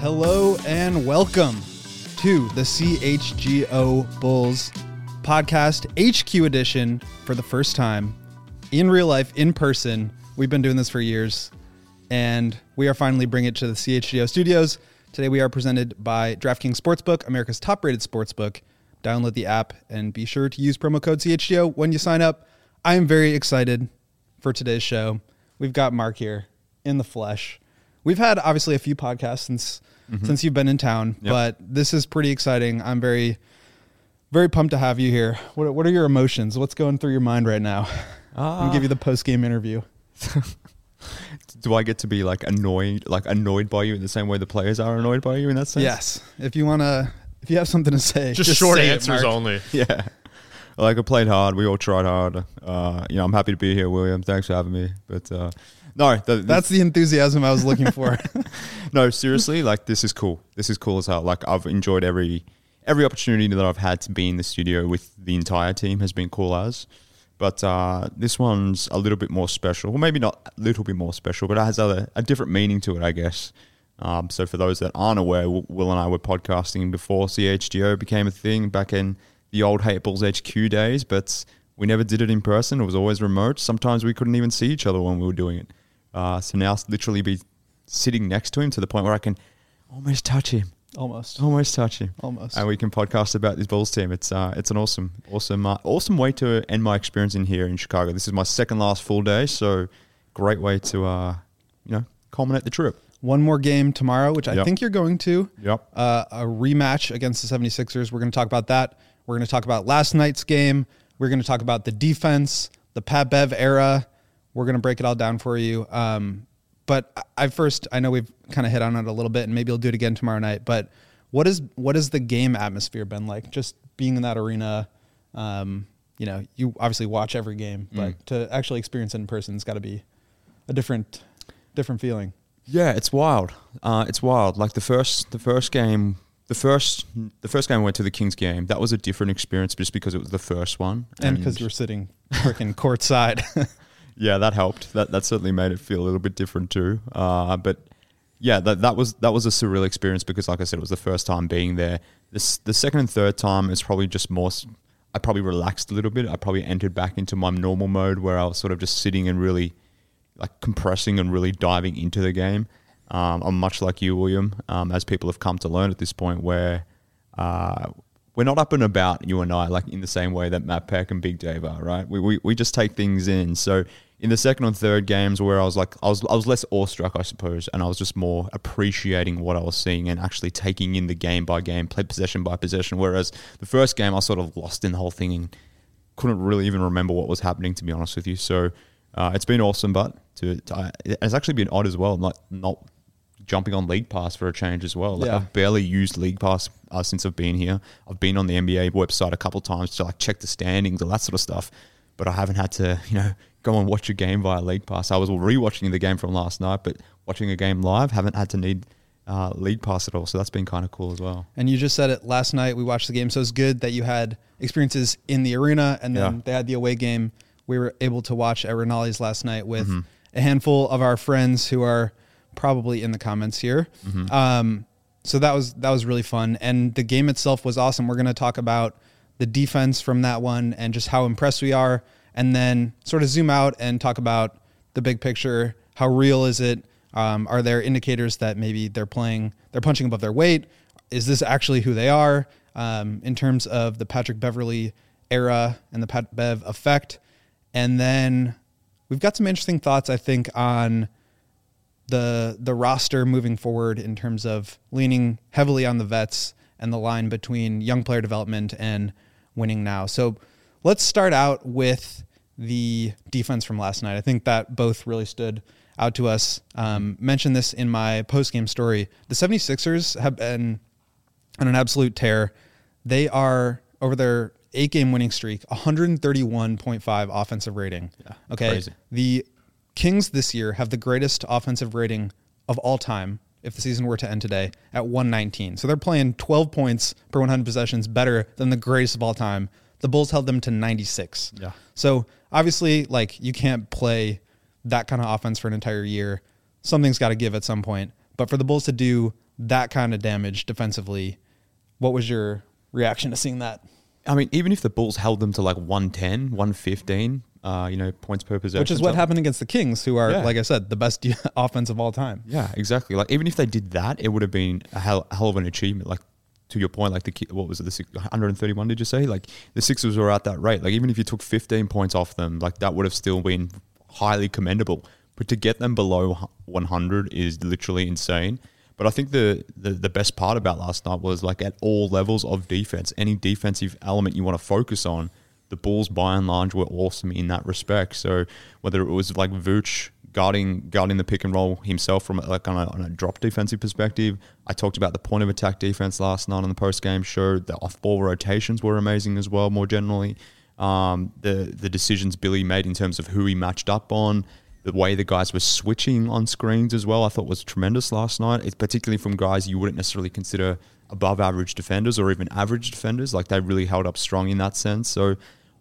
Hello and welcome to the CHGO Bulls podcast HQ edition for the first time in real life, in person. We've been doing this for years and we are finally bringing it to the CHGO studios. Today we are presented by DraftKings Sportsbook, America's top rated sportsbook. Download the app and be sure to use promo code CHGO when you sign up. I am very excited for today's show. We've got Mark here in the flesh. We've had obviously a few podcasts since since you've been in town, Yep. but this is pretty exciting. I'm very very pumped to have you here. What what are your emotions? What's going through your mind right now? I'm gonna give you the post game interview. Do I get to be like annoyed, like annoyed by you in the same way the players are annoyed by you in that sense? Yes, if you wanna, if you have something to say, Just, short say answers Mark. only. Yeah. Like I played hard. We all tried hard. Uh, you know, I'm happy to be here, William. Thanks for having me. But uh, no, the, the- That's the enthusiasm I was looking for. no, seriously, like this is cool. This is cool as hell. Like I've enjoyed every every opportunity that I've had to be in the studio with the entire team has been cool as. But uh, this one's a little bit more special. Well, maybe not a little bit more special, but it has a, a different meaning to it, I guess. Um, so for those that aren't aware, Will and I were podcasting before CHGO became a thing back in the old Hate Bulls HQ days, but we never did it in person. It was always remote. Sometimes we couldn't even see each other when we were doing it. Uh, so now I'll literally be sitting next to him to the point where I can almost touch him, Almost, almost touch him, almost. and we can podcast about this Bulls team. It's uh, it's an awesome, awesome, uh, awesome way to end my experience in here in Chicago. This is my second last full day, so great way to uh, you know culminate the trip. One more game tomorrow, which I Yep. think you're going to. Yep. Uh, a rematch against the 76ers. We're going to talk about that. We're going to talk about last night's game. We're going to talk about the defense, the Pat Bev era. We're going to break it all down for you. Um, but I- first, I know we've kind of hit on it a little bit, and maybe we'll do it again tomorrow night. But what is what has the game atmosphere been like? Just being in that arena. Um, you know, you obviously watch every game, but to actually experience it in person has got to be a different, different feeling. Yeah, it's wild. Uh, it's wild. Like the first, the first game, the first, the first game I went to the Kings game. That was a different experience just because it was the first one, and because you were sitting freaking courtside. yeah, that helped. That that certainly made it feel a little bit different too. Uh, but yeah, that that was that was a surreal experience because, like I said, it was the first time being there. This the second and third time is probably just more. I probably relaxed a little bit. I probably entered back into my normal mode where I was sort of just sitting and really like compressing and really diving into the game. Um, I'm much like you, William, um, as people have come to learn at this point, where uh, we're not up and about, you and I, like in the same way that Matt Peck and Big Dave are, right? We, we, we just take things in. So in the second and third games, where I was like, I was I was less awestruck, I suppose, and I was just more appreciating what I was seeing and actually taking in the game by game, play possession by possession. Whereas the first game, I sort of lost in the whole thing and couldn't really even remember what was happening, to be honest with you. So uh, it's been awesome, but to, to it's actually been odd as well, not not jumping on League Pass for a change as well. Like Yeah. I've barely used League Pass uh, since I've been here. I've been on the NBA website a couple times to like check the standings, all that sort of stuff, but I haven't had to, you know, go and watch a game via League Pass. I was rewatching the game from last night, but watching a game live, haven't had to need uh, League Pass at all. So that's been kind of cool as well. and you just said it last night. We watched the game, so it's good that you had experiences in the arena, and then Yeah. they had the away game. We were able to watch at Rinaldi's last night with Mm-hmm. a handful of our friends who are probably in the comments here. Mm-hmm. Um, so that was that was really fun, and the game itself was awesome. We're going to talk about the defense from that one and just how impressed we are, and then sort of zoom out and talk about the big picture. How real is it? Um, are there indicators that maybe they're playing, they're punching above their weight? Is this actually who they are um, in terms of the Patrick Beverley era and the Pat Bev effect? And then we've got some interesting thoughts, I think, on the the roster moving forward in terms of leaning heavily on the vets and the line between young player development and winning now. So let's start out with the defense from last night. I think that both really stood out to us. Um, mentioned this in my post game story. The 76ers have been on an absolute tear. They are over their eight game winning streak, 131.5 offensive rating. Yeah, okay. crazy. The Kings this year have the greatest offensive rating of all time if the season were to end today at 119. So they're playing 12 points per 100 possessions better than the greatest of all time. The Bulls held them to 96. Yeah. So obviously, like you can't play that kind of offense for an entire year. Something's got to give at some point. But for the Bulls to do that kind of damage defensively. What was your reaction to seeing that? I mean, even if the Bulls held them to like 110, 115, uh, you know, points per possession. Which is what happened against the Kings, who are, Yeah. like I said, the best offense of all time. Yeah, exactly. Like even if they did that, it would have been a hell, a hell of an achievement. Like to your point, like the what was it, the 131? Did you say? Like the Sixers were at that rate. Like even if you took 15 points off them, like that would have still been highly commendable. But to get them below 100 is literally insane. But I think the, the the best part about last night was like at all levels of defense, any defensive element you want to focus on, the Bulls by and large were awesome in that respect. So whether it was like Vooch guarding guarding the pick and roll himself from like on a, on a drop defensive perspective, I talked about the point of attack defense last night on the post game show. The off ball rotations were amazing as well. More generally, um, the the decisions Billy made in terms of who he matched up on. The way the guys were switching on screens as well, I thought was tremendous last night. It's particularly from guys you wouldn't necessarily consider above average defenders or even average defenders. Like they really held up strong in that sense. So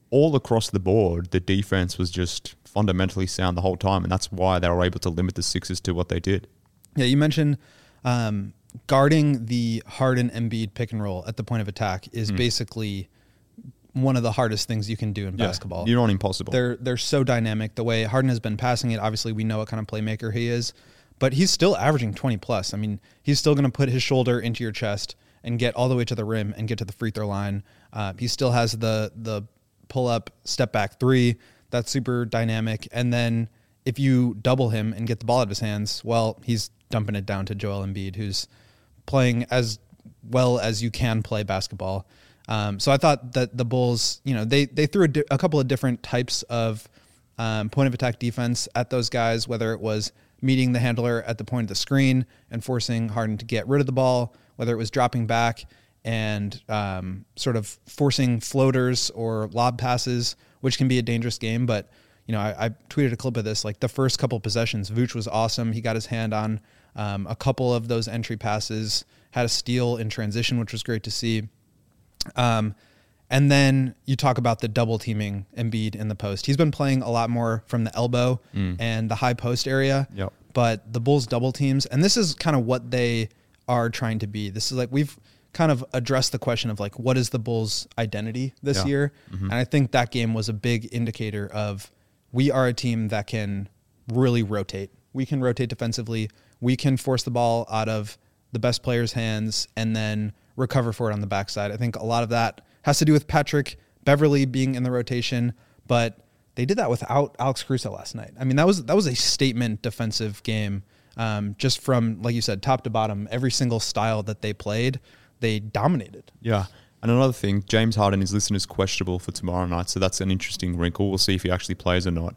all across the board, the defense was just fundamentally sound the whole time, and that's why they were able to limit the Sixers to what they did. Yeah, you mentioned um, guarding the Harden Embiid pick and roll at the point of attack is basically one of the hardest things you can do in basketball. you're not impossible. They're they're so dynamic. The way Harden has been passing it, obviously we know what kind of playmaker he is, but he's still averaging 20 plus. I mean, he's still going to put his shoulder into your chest and get all the way to the rim and get to the free throw line. Uh, he still has the the pull up step back three that's super dynamic. And then if you double him and get the ball out of his hands, well, he's dumping it down to Joel Embiid, who's playing as well as you can play basketball. Um, so I thought that the Bulls, you know, they they threw a, di- a couple of different types of um, point of attack defense at those guys, whether it was meeting the handler at the point of the screen and forcing Harden to get rid of the ball, whether it was dropping back and um, sort of forcing floaters or lob passes, which can be a dangerous game. But you know, I, I tweeted a clip of this. Like the first couple possessions, Vooch was awesome. He got his hand on um, a couple of those entry passes, had a steal in transition, which was great to see. Um, and then you talk about the double teaming Embiid in the post. He's been playing a lot more from the elbow and the high post area. Yep. But the Bulls double teams, and this is kind of what they are trying to be. This is like we've kind of addressed the question of like what is the Bulls' identity this Yeah. year, and I think that game was a big indicator of we are a team that can really rotate. We can rotate defensively. We can force the ball out of the best player's hands and then recover for it on the backside. I think a lot of that has to do with Patrick Beverley being in the rotation, but they did that without Alex Caruso last night. I mean, that was that was a statement defensive game, um, just from like you said, top to bottom. Every single style that they played, they dominated. Yeah. And another thing, James Harden is listed as questionable for tomorrow night, so that's an interesting wrinkle. We'll see if he actually plays or not.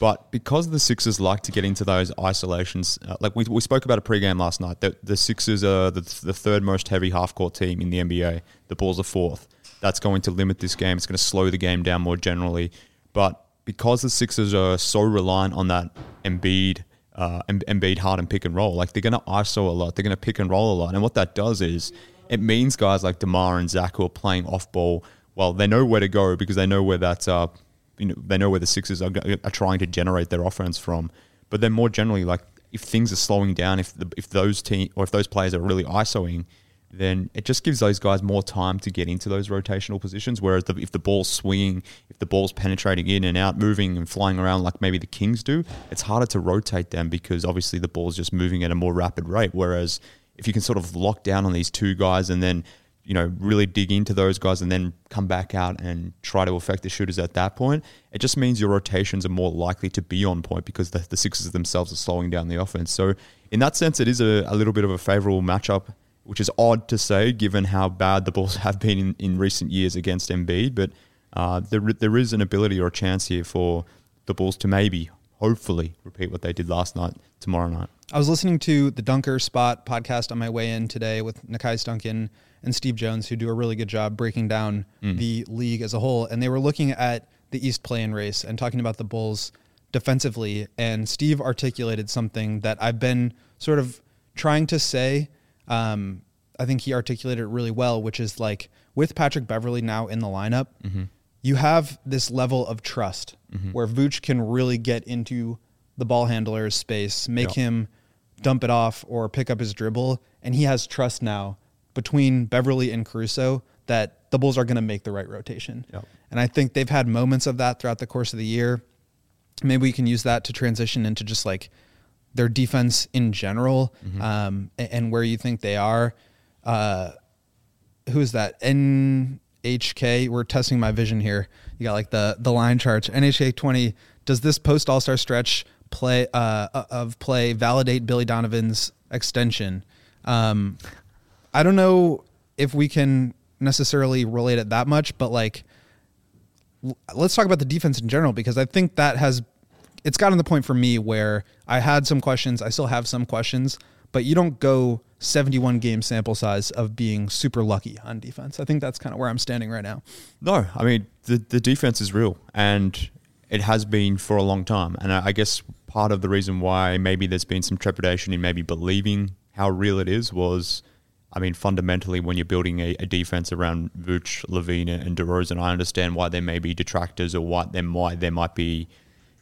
But because the Sixers like to get into those isolations, uh, like we, we spoke about a pregame last night, the, the Sixers are the, the third most heavy half court team in the NBA. The Bulls are fourth. That's going to limit this game. It's going to slow the game down more generally. But because the Sixers are so reliant on that Embiid, uh, Embiid Harden pick and roll, like they're going to ISO a lot. They're going to pick and roll a lot. And what that does is it means guys like DeMar and Zach who are playing off ball, well, they know where to go because they know where that, uh, you know, they know where the Sixers are, are trying to generate their offense from. But then more generally, like if things are slowing down, if the, if those team or if those players are really ISOing, then it just gives those guys more time to get into those rotational positions. Whereas the, if the ball's swinging, if the ball's penetrating in and out, moving and flying around like maybe the Kings do, it's harder to rotate them because obviously the ball's just moving at a more rapid rate. Whereas if you can sort of lock down on these two guys and then you know really dig into those guys and then come back out and try to affect the shooters at that point, it just means your rotations are more likely to be on point because the, the Sixers themselves are slowing down the offense. So in that sense, it is a, a little bit of a favorable matchup which is odd to say given how bad the Bulls have been in, in recent years against Embiid. But uh, there, there is an ability or a chance here for the Bulls to maybe, hopefully, repeat what they did last night tomorrow night. I was listening to the Dunker Spot podcast on my way in today with Nekias Duncan and Steve Jones, who do a really good job breaking down mm. the league as a whole. And they were looking at the East play-in race and talking about the Bulls defensively. And Steve articulated something that I've been sort of trying to say. Um, I think he articulated it really well, which is like with Patrick Beverley now in the lineup, mm-hmm. you have this level of trust mm-hmm. where Vooch can really get into the ball handler's space, make Yeah. him dump it off or pick up his dribble and he has trust now between Beverley and Caruso that the Bulls are going to make the right rotation. Yep. And I think they've had moments of that throughout the course of the year. Maybe we can use that to transition into just like their defense in general um, a- and, where you think they are. Uh, who is that? NHK. We're testing my vision here. You got like the the line charts. NHK twenty. Does this post All Star stretch play uh, of play validate Billy Donovan's extension? Um, I don't know if we can necessarily relate it that much, but like, l- let's talk about the defense in general because I think that has it's gotten to the point for me where I had some questions, I still have some questions, but you don't go 71 game sample size of being super lucky on defense. I think that's kind of where I'm standing right now. No, I mean the the defense is real, and it has been for a long time. And I guess part of the reason why maybe there's been some trepidation in maybe believing how real it is was, I mean, fundamentally when you're building a, a defense around Vooch, LaVine, and DeRozan, I understand why there may be detractors or why there might there might be,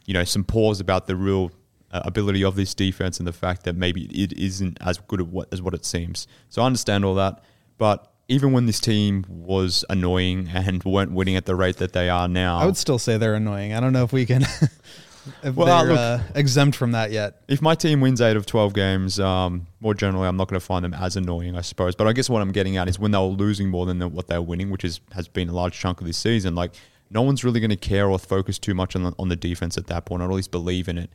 you know, some pause about the real uh, ability of this defense and the fact that maybe it isn't as good what, as what it seems. So I understand all that, but even when this team was annoying and weren't winning at the rate that they are now, I would still say they're annoying. I don't know if we can if Well, they're look- uh, exempt from that yet. if my team wins eight of 12 games, um, more generally, I'm not going to find them as annoying, I suppose. But I guess what I'm getting at is when they were losing more than what they were winning, which is has been a large chunk of this season, like no one's really going to care or focus too much on the, on the defense at that point, or at least believe in it.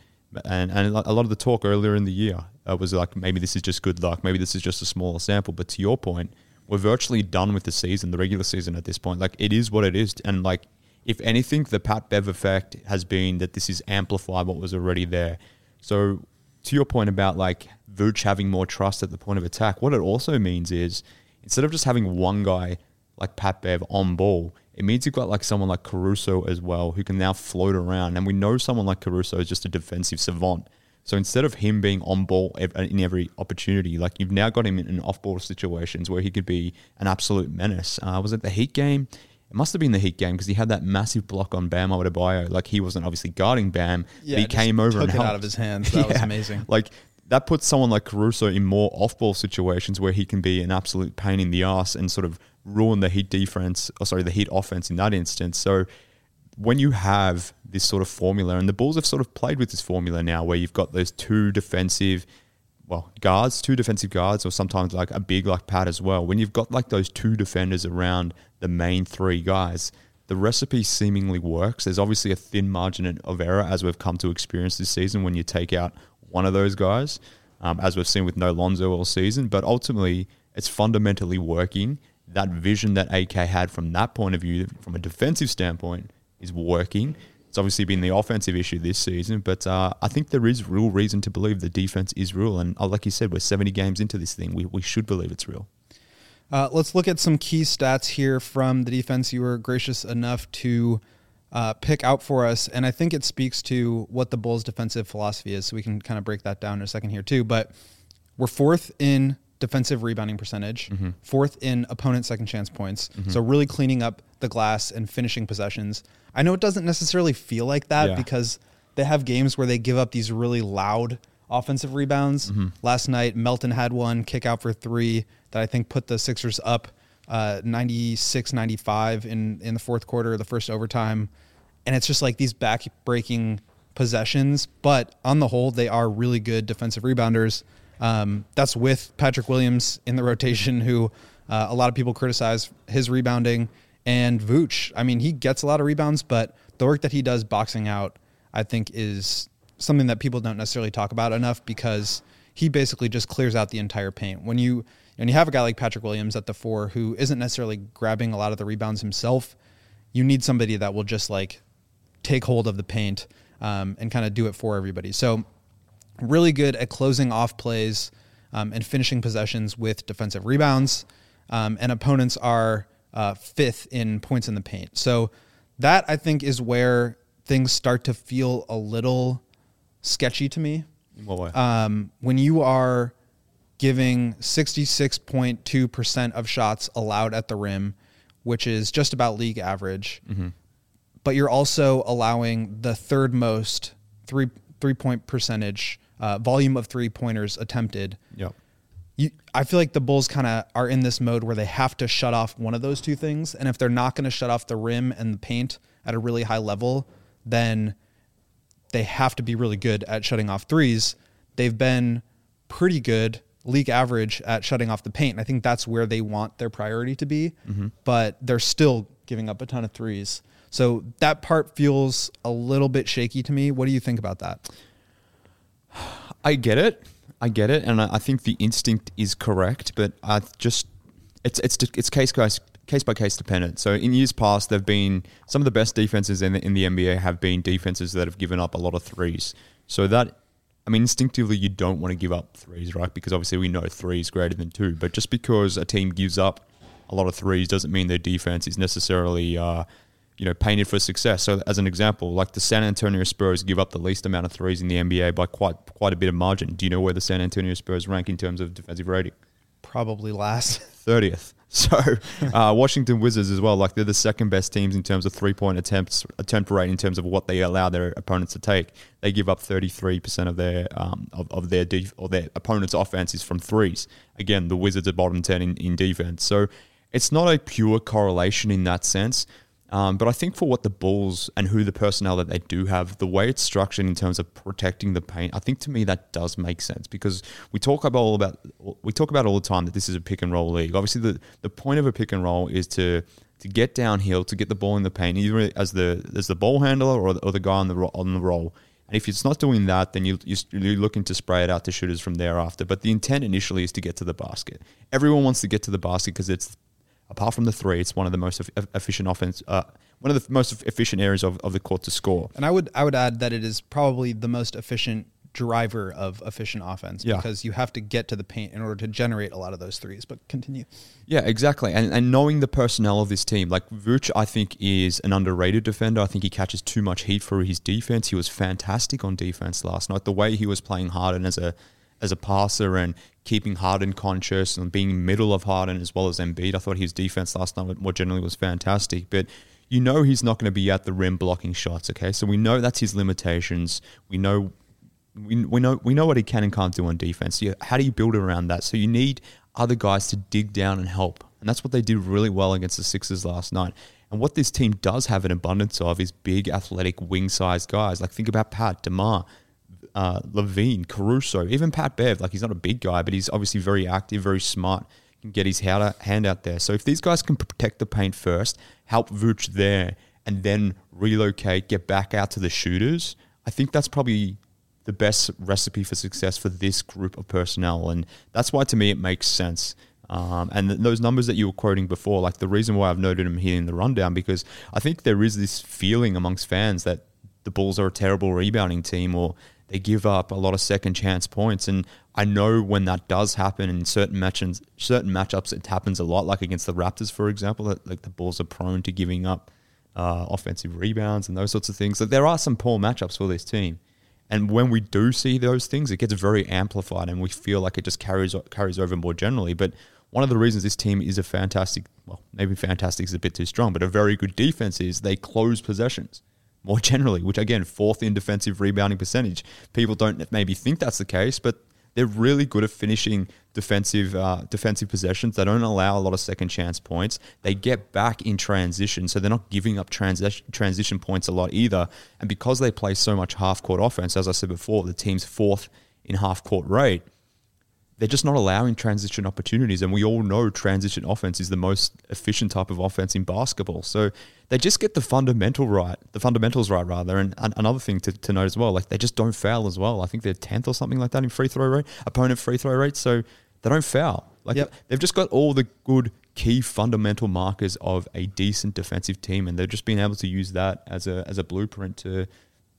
And, and a lot of the talk earlier in the year uh, was like, maybe this is just good luck, maybe this is just a smaller sample. But to your point, we're virtually done with the season, the regular season at this point. Like, it is what it is. And like, if anything, the Pat Bev effect has been that this is amplified what was already there. So, to your point about like Vooch having more trust at the point of attack, what it also means is instead of just having one guy like Pat Bev on ball, it means you've got like someone like Caruso as well who can now float around. And we know someone like Caruso is just a defensive savant. So instead of him being on ball in every opportunity, like you've now got him in off ball situations where he could be an absolute menace. Uh, was it the Heat game? It must have been the Heat game because he had that massive block on Bam Adebayo. Like he wasn't obviously guarding Bam, but he came over took and it helped. out of his hands. That was Yeah. amazing. Like that puts someone like Caruso in more off-ball situations where he can be an absolute pain in the ass and sort of ruin the Heat defense. Or sorry, the Heat offense in that instance. So when you have this sort of formula, and the Bulls have sort of played with this formula now, where you've got those two defensive, well, guards, two defensive guards, or sometimes like a big like Pat as well. When you've got like those two defenders around the main three guys, the recipe seemingly works. There's obviously a thin margin of error as we've come to experience this season when you take out one of those guys, um, as we've seen with no Lonzo all season. But ultimately, it's fundamentally working. That vision that AK had from that point of view, from a defensive standpoint, is working. It's obviously been the offensive issue this season, but uh, I think there is real reason to believe the defense is real. And uh, like you said, we're 70 games into this thing. We, we should believe it's real. Uh, let's look at some key stats here from the defense you were gracious enough to uh, pick out for us. And I think it speaks to what the Bulls' defensive philosophy is. So we can kind of break that down in a second here, too. But we're fourth in defensive rebounding percentage, mm-hmm. fourth in opponent second chance points. Mm-hmm. So really cleaning up the glass and finishing possessions. I know it doesn't necessarily feel like that Yeah. because they have games where they give up these really loud offensive rebounds. Mm-hmm. Last night, Melton had one kick out for three that I think put the Sixers up uh, 96 95 in, in the fourth quarter, the first overtime. And it's just like these back breaking possessions. But on the whole, they are really good defensive rebounders. Um, that's with Patrick Williams in the rotation, who uh, a lot of people criticize his rebounding. And Vooch, I mean, he gets a lot of rebounds, but the work that he does boxing out, I think, is something that people don't necessarily talk about enough because he basically just clears out the entire paint. When you and you have a guy like Patrick Williams at the four who isn't necessarily grabbing a lot of the rebounds himself, you need somebody that will just like take hold of the paint um, and kind of do it for everybody. So really good at closing off plays um, and finishing possessions with defensive rebounds. Um, and opponents are uh, fifth in points in the paint. So that I think is where things start to feel a little sketchy to me. Way? Um, when you are giving 66.2% of shots allowed at the rim, which is just about league average, but you're also allowing the third most three three point percentage uh, volume of three pointers attempted. yep. you, I feel like the Bulls kind of are in this mode where they have to shut off one of those two things. And if they're not going to shut off the rim and the paint at a really high level, then they have to be really good at shutting off threes. They've been pretty good, league average, at shutting off the paint. And I think that's where they want their priority to be. But they're still giving up a ton of threes. So that part feels a little bit shaky to me. What do you think about that? I get it. I get it, and I think the instinct is correct, but I just it's it's it's case by case by case dependent. So in years past, there've been some of the best defenses in the, in the NBA have been defenses that have given up a lot of threes. So that I mean, instinctively, you don't want to give up threes, right? Because obviously, we know three is greater than two. But just because a team gives up a lot of threes doesn't mean their defense is necessarily, uh, you know, painted for success. So, as an example, like the San Antonio Spurs give up the least amount of threes in the NBA by quite quite a bit of margin. Do you know where the San Antonio Spurs rank in terms of defensive rating? Probably last. 30th. So uh, Washington Wizards as well, like they're the second best teams in terms of three point attempts attempt rate in terms of what they allow their opponents to take. They give up 33 percent of their um, of, of their def- or their opponent's offense is from threes. Again, the Wizards are bottom 10 in, in defense. So it's not a pure correlation in that sense. Um, but I think for what the Bulls and who the personnel that they do have, the way it's structured in terms of protecting the paint, I think to me that does make sense because we talk about all about we talk about all the time that this is a pick and roll league. Obviously, the, the point of a pick and roll is to to get downhill, to get the ball in the paint, either as the as the ball handler or the, or the guy on the on the roll. And if it's not doing that, then you, you- you're looking to spray it out to shooters from thereafter. But the intent initially is to get to the basket. Everyone wants to get to the basket because it's apart from the three, it's one of the most eff- efficient offense, uh, one of the most efficient areas of, of the court to score. And I would I would add that it is probably the most efficient driver of efficient offense Yeah. because you have to get to the paint in order to generate a lot of those threes. But continue. Yeah, exactly. And and knowing the personnel of this team, like Vooch, I think is an underrated defender. I think he catches too much heat for his defense. He was fantastic on defense last night. The way he was playing Harden as a as a passer and keeping Harden conscious and being middle of Harden as well as Embiid. I thought his defense last night more generally was fantastic. But you know he's not going to be at the rim blocking shots. Okay, so we know that's his limitations. We know we, we know we know what he can and can't do on defense. How do you build around that? So you need other guys to dig down and help, and that's what they did really well against the Sixers last night. And what this team does have an abundance of is big, athletic, wing-sized guys. Like think about Pat DeMar, uh, LaVine, Caruso, even Pat Bev. Like he's not a big guy, but he's obviously very active, very smart. Can get his hand out, there. So if these guys can protect the paint first, help Vooch there, and then relocate, get back out to the shooters, I think that's probably the best recipe for success for this group of personnel. And that's why, to me, it makes sense. Um, and th- those numbers that you were quoting before, like the reason why I've noted them here in the rundown, because I think there is this feeling amongst fans that the Bulls are a terrible rebounding team or they give up a lot of second chance points. And I know when that does happen in certain matches, certain matchups, it happens a lot, like against the Raptors, for example, that like the Bulls are prone to giving up uh, offensive rebounds and those sorts of things. Like there are some poor matchups for this team. And when we do see those things, it gets very amplified, and we feel like it just carries carries over more generally. But one of the reasons this team is a fantastic, well, maybe fantastic is a bit too strong, but a very good defense is they close possessions more generally, which again, fourth in defensive rebounding percentage. People don't maybe think that's the case, but they're really good at finishing defensive uh, defensive possessions. They don't allow a lot of second chance points. They get back in transition, so they're not giving up transition transition points a lot either. And because they play so much half court offense, as I said before, the team's fourth in half court rate. They're just not allowing transition opportunities, and we all know transition offense is the most efficient type of offense in basketball. So they just get the fundamental right, the fundamentals right rather. And an- another thing to, to note as well, like they just don't foul as well. I think they're tenth or something like that in free throw rate, opponent free throw rate. So they don't foul. Like Yep. they've just got all the good key fundamental markers of a decent defensive team, and they've just been able to use that as a as a blueprint to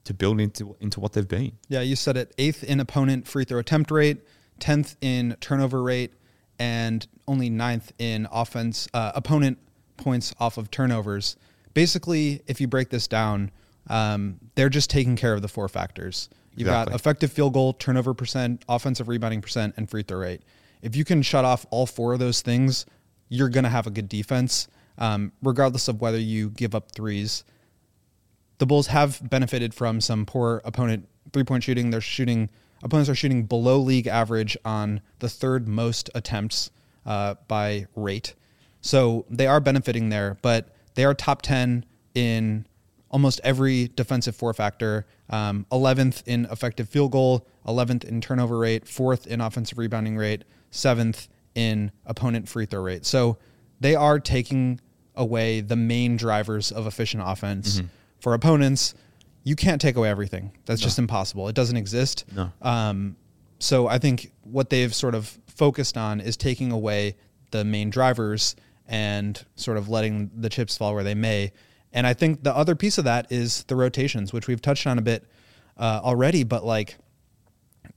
to build into into what they've been. Yeah, you said it. Eighth in opponent free throw attempt rate, tenth in turnover rate, and only ninth in offense uh, opponent points off of turnovers. Basically, if you break this down, um, they're just taking care of the four factors. You've got effective field goal, turnover percent, offensive rebounding percent, and free throw rate. If you can shut off all four of those things, you're going to have a good defense, um, regardless of whether you give up threes the Bulls have benefited from some poor opponent three point shooting. They're shooting opponents are shooting below league average on the third most attempts uh, by rate. So they are benefiting there, but they are top 10 in almost every defensive four factor um, 11th in effective field goal, 11th in turnover rate, 4th in offensive rebounding rate, 7th in opponent free throw rate. So they are taking away the main drivers of efficient offense Mm-hmm. for opponents. You can't take away everything. That's just impossible. It doesn't exist. No. Um, so I think what they've sort of focused on is taking away the main drivers and sort of letting the chips fall where they may. And I think the other piece of that is the rotations, which we've touched on a bit uh, already. But like,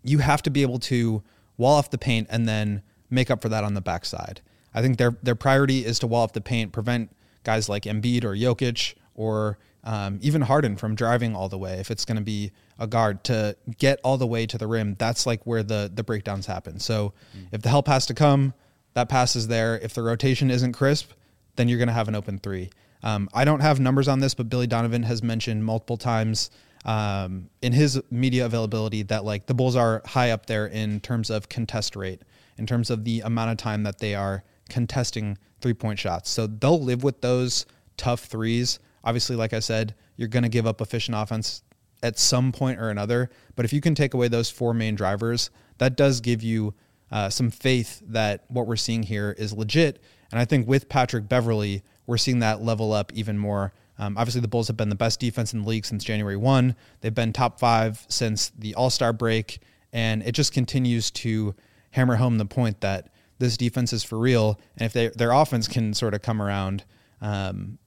you have to be able to wall off the paint and then make up for that on the backside. I think their their priority is to wall off the paint, prevent guys like Embiid or Jokic or um, even Harden from driving all the way. If it's going to be a guard to get all the way to the rim, that's like where the the breakdowns happen. So if the help has to come, that pass is there. If the rotation isn't crisp, then you're going to have an open three. Um, I don't have numbers on this, but Billy Donovan has mentioned multiple times um, in his media availability that like the Bulls are high up there in terms of contest rate, in terms of the amount of time that they are contesting three point shots. So they'll live with those tough threes. Obviously, like I said, you're going to give up efficient offense at some point or another. But if you can take away those four main drivers, that does give you uh, some faith that what we're seeing here is legit. And I think with Patrick Beverley, we're seeing that level up even more. Um, obviously, the Bulls have been the best defense in the league since January 1. They've been top five since the All Star break. And it just continues to hammer home the point that this defense is for real. And if they, their offense can sort of come around, um,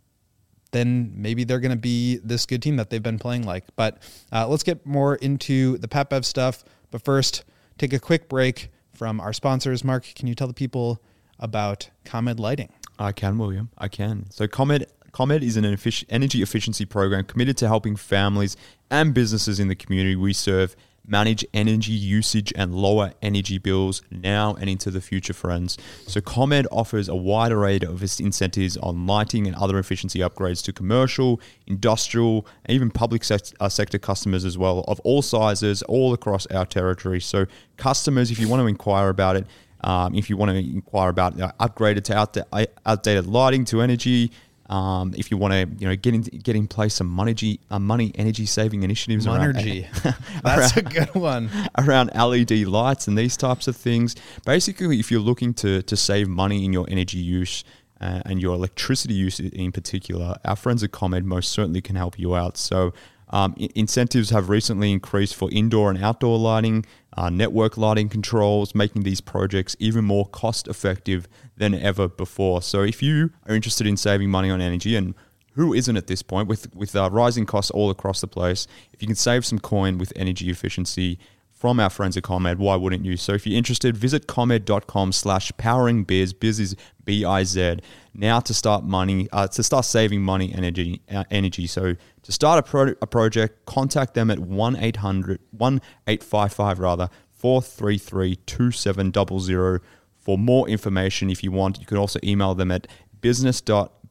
then maybe they're going to be this good team that they've been playing like. But uh, let's get more into the Pat Bev stuff. But first, take a quick break from our sponsors. Mark, can you tell the people about ComEd Lighting? I can, William. I can. So ComEd ComEd is an energy efficiency program committed to helping families and businesses in the community we serve manage energy usage and lower energy bills now and into the future, friends. So ComEd offers a wide array of incentives on lighting and other efficiency upgrades to commercial, industrial, and even public sec- uh, sector customers as well, of all sizes, all across our territory. So customers, if you want to inquire about it, um, if you want to inquire about uh, upgraded to outda- outdated lighting to energy, um, if you want to, you know, get in get in place some money uh, money energy saving initiatives around Monergy. That's a good one. around LED lights and these types of things. Basically, if you're looking to to save money in your energy use uh, and your electricity use in particular, our friends at ComEd most certainly can help you out. So. Um, incentives have recently increased for indoor and outdoor lighting, uh, network lighting controls, making these projects even more cost effective than ever before. So, if you are interested in saving money on energy, and who isn't at this point with with uh, rising costs all across the place, if you can save some coin with energy efficiency from our friends at ComEd, why wouldn't you? So if you're interested, visit comed.com slash powering biz. Is B-I-Z. Now to start money, uh, to start saving money energy, uh, energy. So to start a, pro- a project, contact them at 1-800, 1-855 rather, 433-2700 for more information if you want. You can also email them at business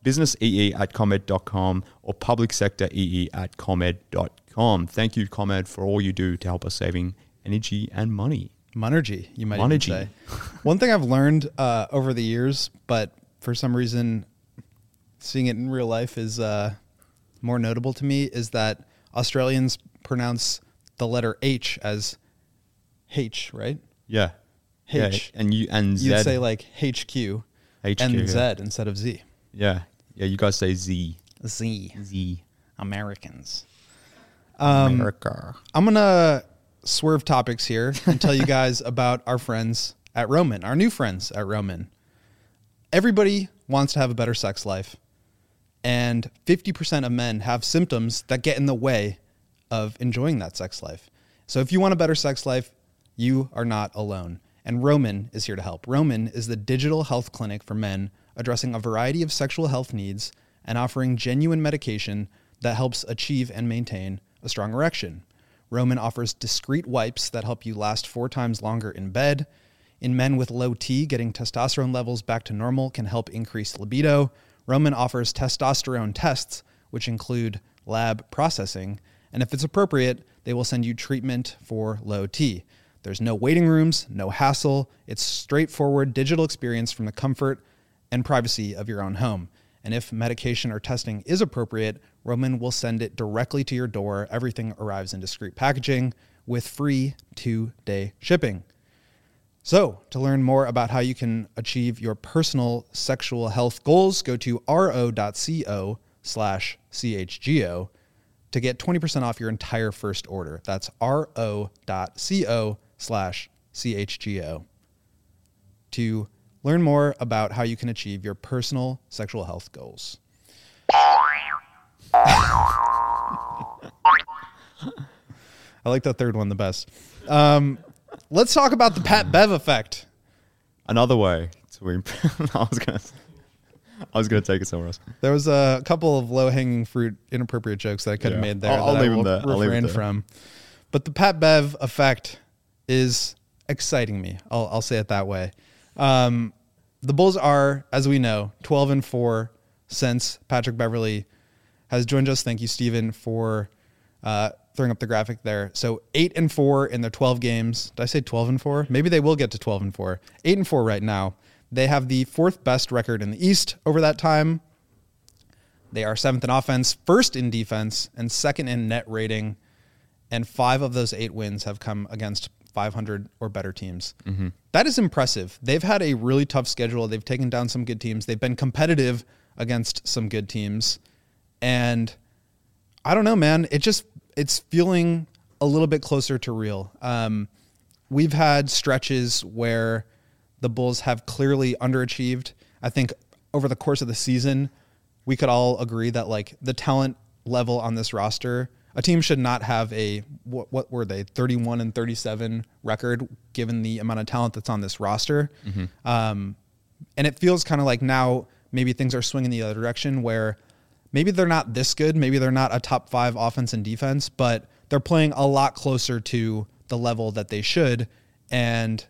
businessee at comed.com or publicsectoree at comed.com. Thank you, ComEd, for all you do to help us saving energy and money. Monergy, you might even Monergy. say. One thing I've learned uh, over the years, but for some reason, seeing it in real life is uh, more notable to me, is that Australians pronounce the letter H as H, right? Yeah. H. Yeah, and you and Z. You'd say like HQ, HQ, and yeah. Z instead of Z. yeah. Yeah, you guys say Z. Z. Z. Americans. Um, America. I'm gonna swerve topics here and tell you guys about our friends at Roman, our new friends at Roman. Everybody wants to have a better sex life, and 50% of men have symptoms that get in the way of enjoying that sex life. So if you want a better sex life, you are not alone. And Roman is here to help. Roman is the digital health clinic for men addressing a variety of sexual health needs and offering genuine medication that helps achieve and maintain a strong erection. Roman offers discreet wipes that help you last four times longer in bed. In men with low T, getting testosterone levels back to normal can help increase libido. Roman offers testosterone tests, which include lab processing, And if it's appropriate, they will send you treatment for low T. There's no waiting rooms, no hassle. It's straightforward digital experience from the comfort and privacy of your own home. And if medication or testing is appropriate, Roman will send it directly to your door. Everything arrives in discreet packaging with free two day shipping. So, to learn more about how you can achieve your personal sexual health goals, go to ro.co slash chgo to get 20% off your entire first order. That's ro.co slash chgo to learn more about how you can achieve your personal sexual health goals. I like the third one the best. Um, let's talk about the Pat Bev effect. Another way to imp- I was gonna I was gonna take it somewhere else. There was a couple of low hanging fruit, inappropriate jokes that I could have Yeah. made there I'll- I'll leave I them will there. I'll leave refrain there. from. But the Pat Bev effect is exciting me. I'll, I'll say it that way. Um, the Bulls are, as we know, 12 and 4 since Patrick Beverley has joined us. Thank you, Stephen, for uh, throwing up the graphic there. So 8 and 4 in their 12 games. Did I say 12 and 4? Maybe they will get to 12 and 4. 8 and 4 right now. They have the fourth best record in the East over that time. They are seventh in offense, first in defense, and second in net rating. And five of those eight wins have come against 500 or better teams. That is impressive. They've had a really tough schedule. They've taken down some good teams. They've been competitive against some good teams. And I don't know, man. It just it's feeling a little bit closer to real. Um, we've had stretches where the Bulls have clearly underachieved. I think over the course of the season, we could all agree that like the talent level on this roster, a team should not have a what, what were they 31 and 37 record given the amount of talent that's on this roster. Um, and it feels kind of like now maybe things are swinging the other direction where maybe they're not this good, maybe they're not a top five offense and defense, but they're playing a lot closer to the level that they should. And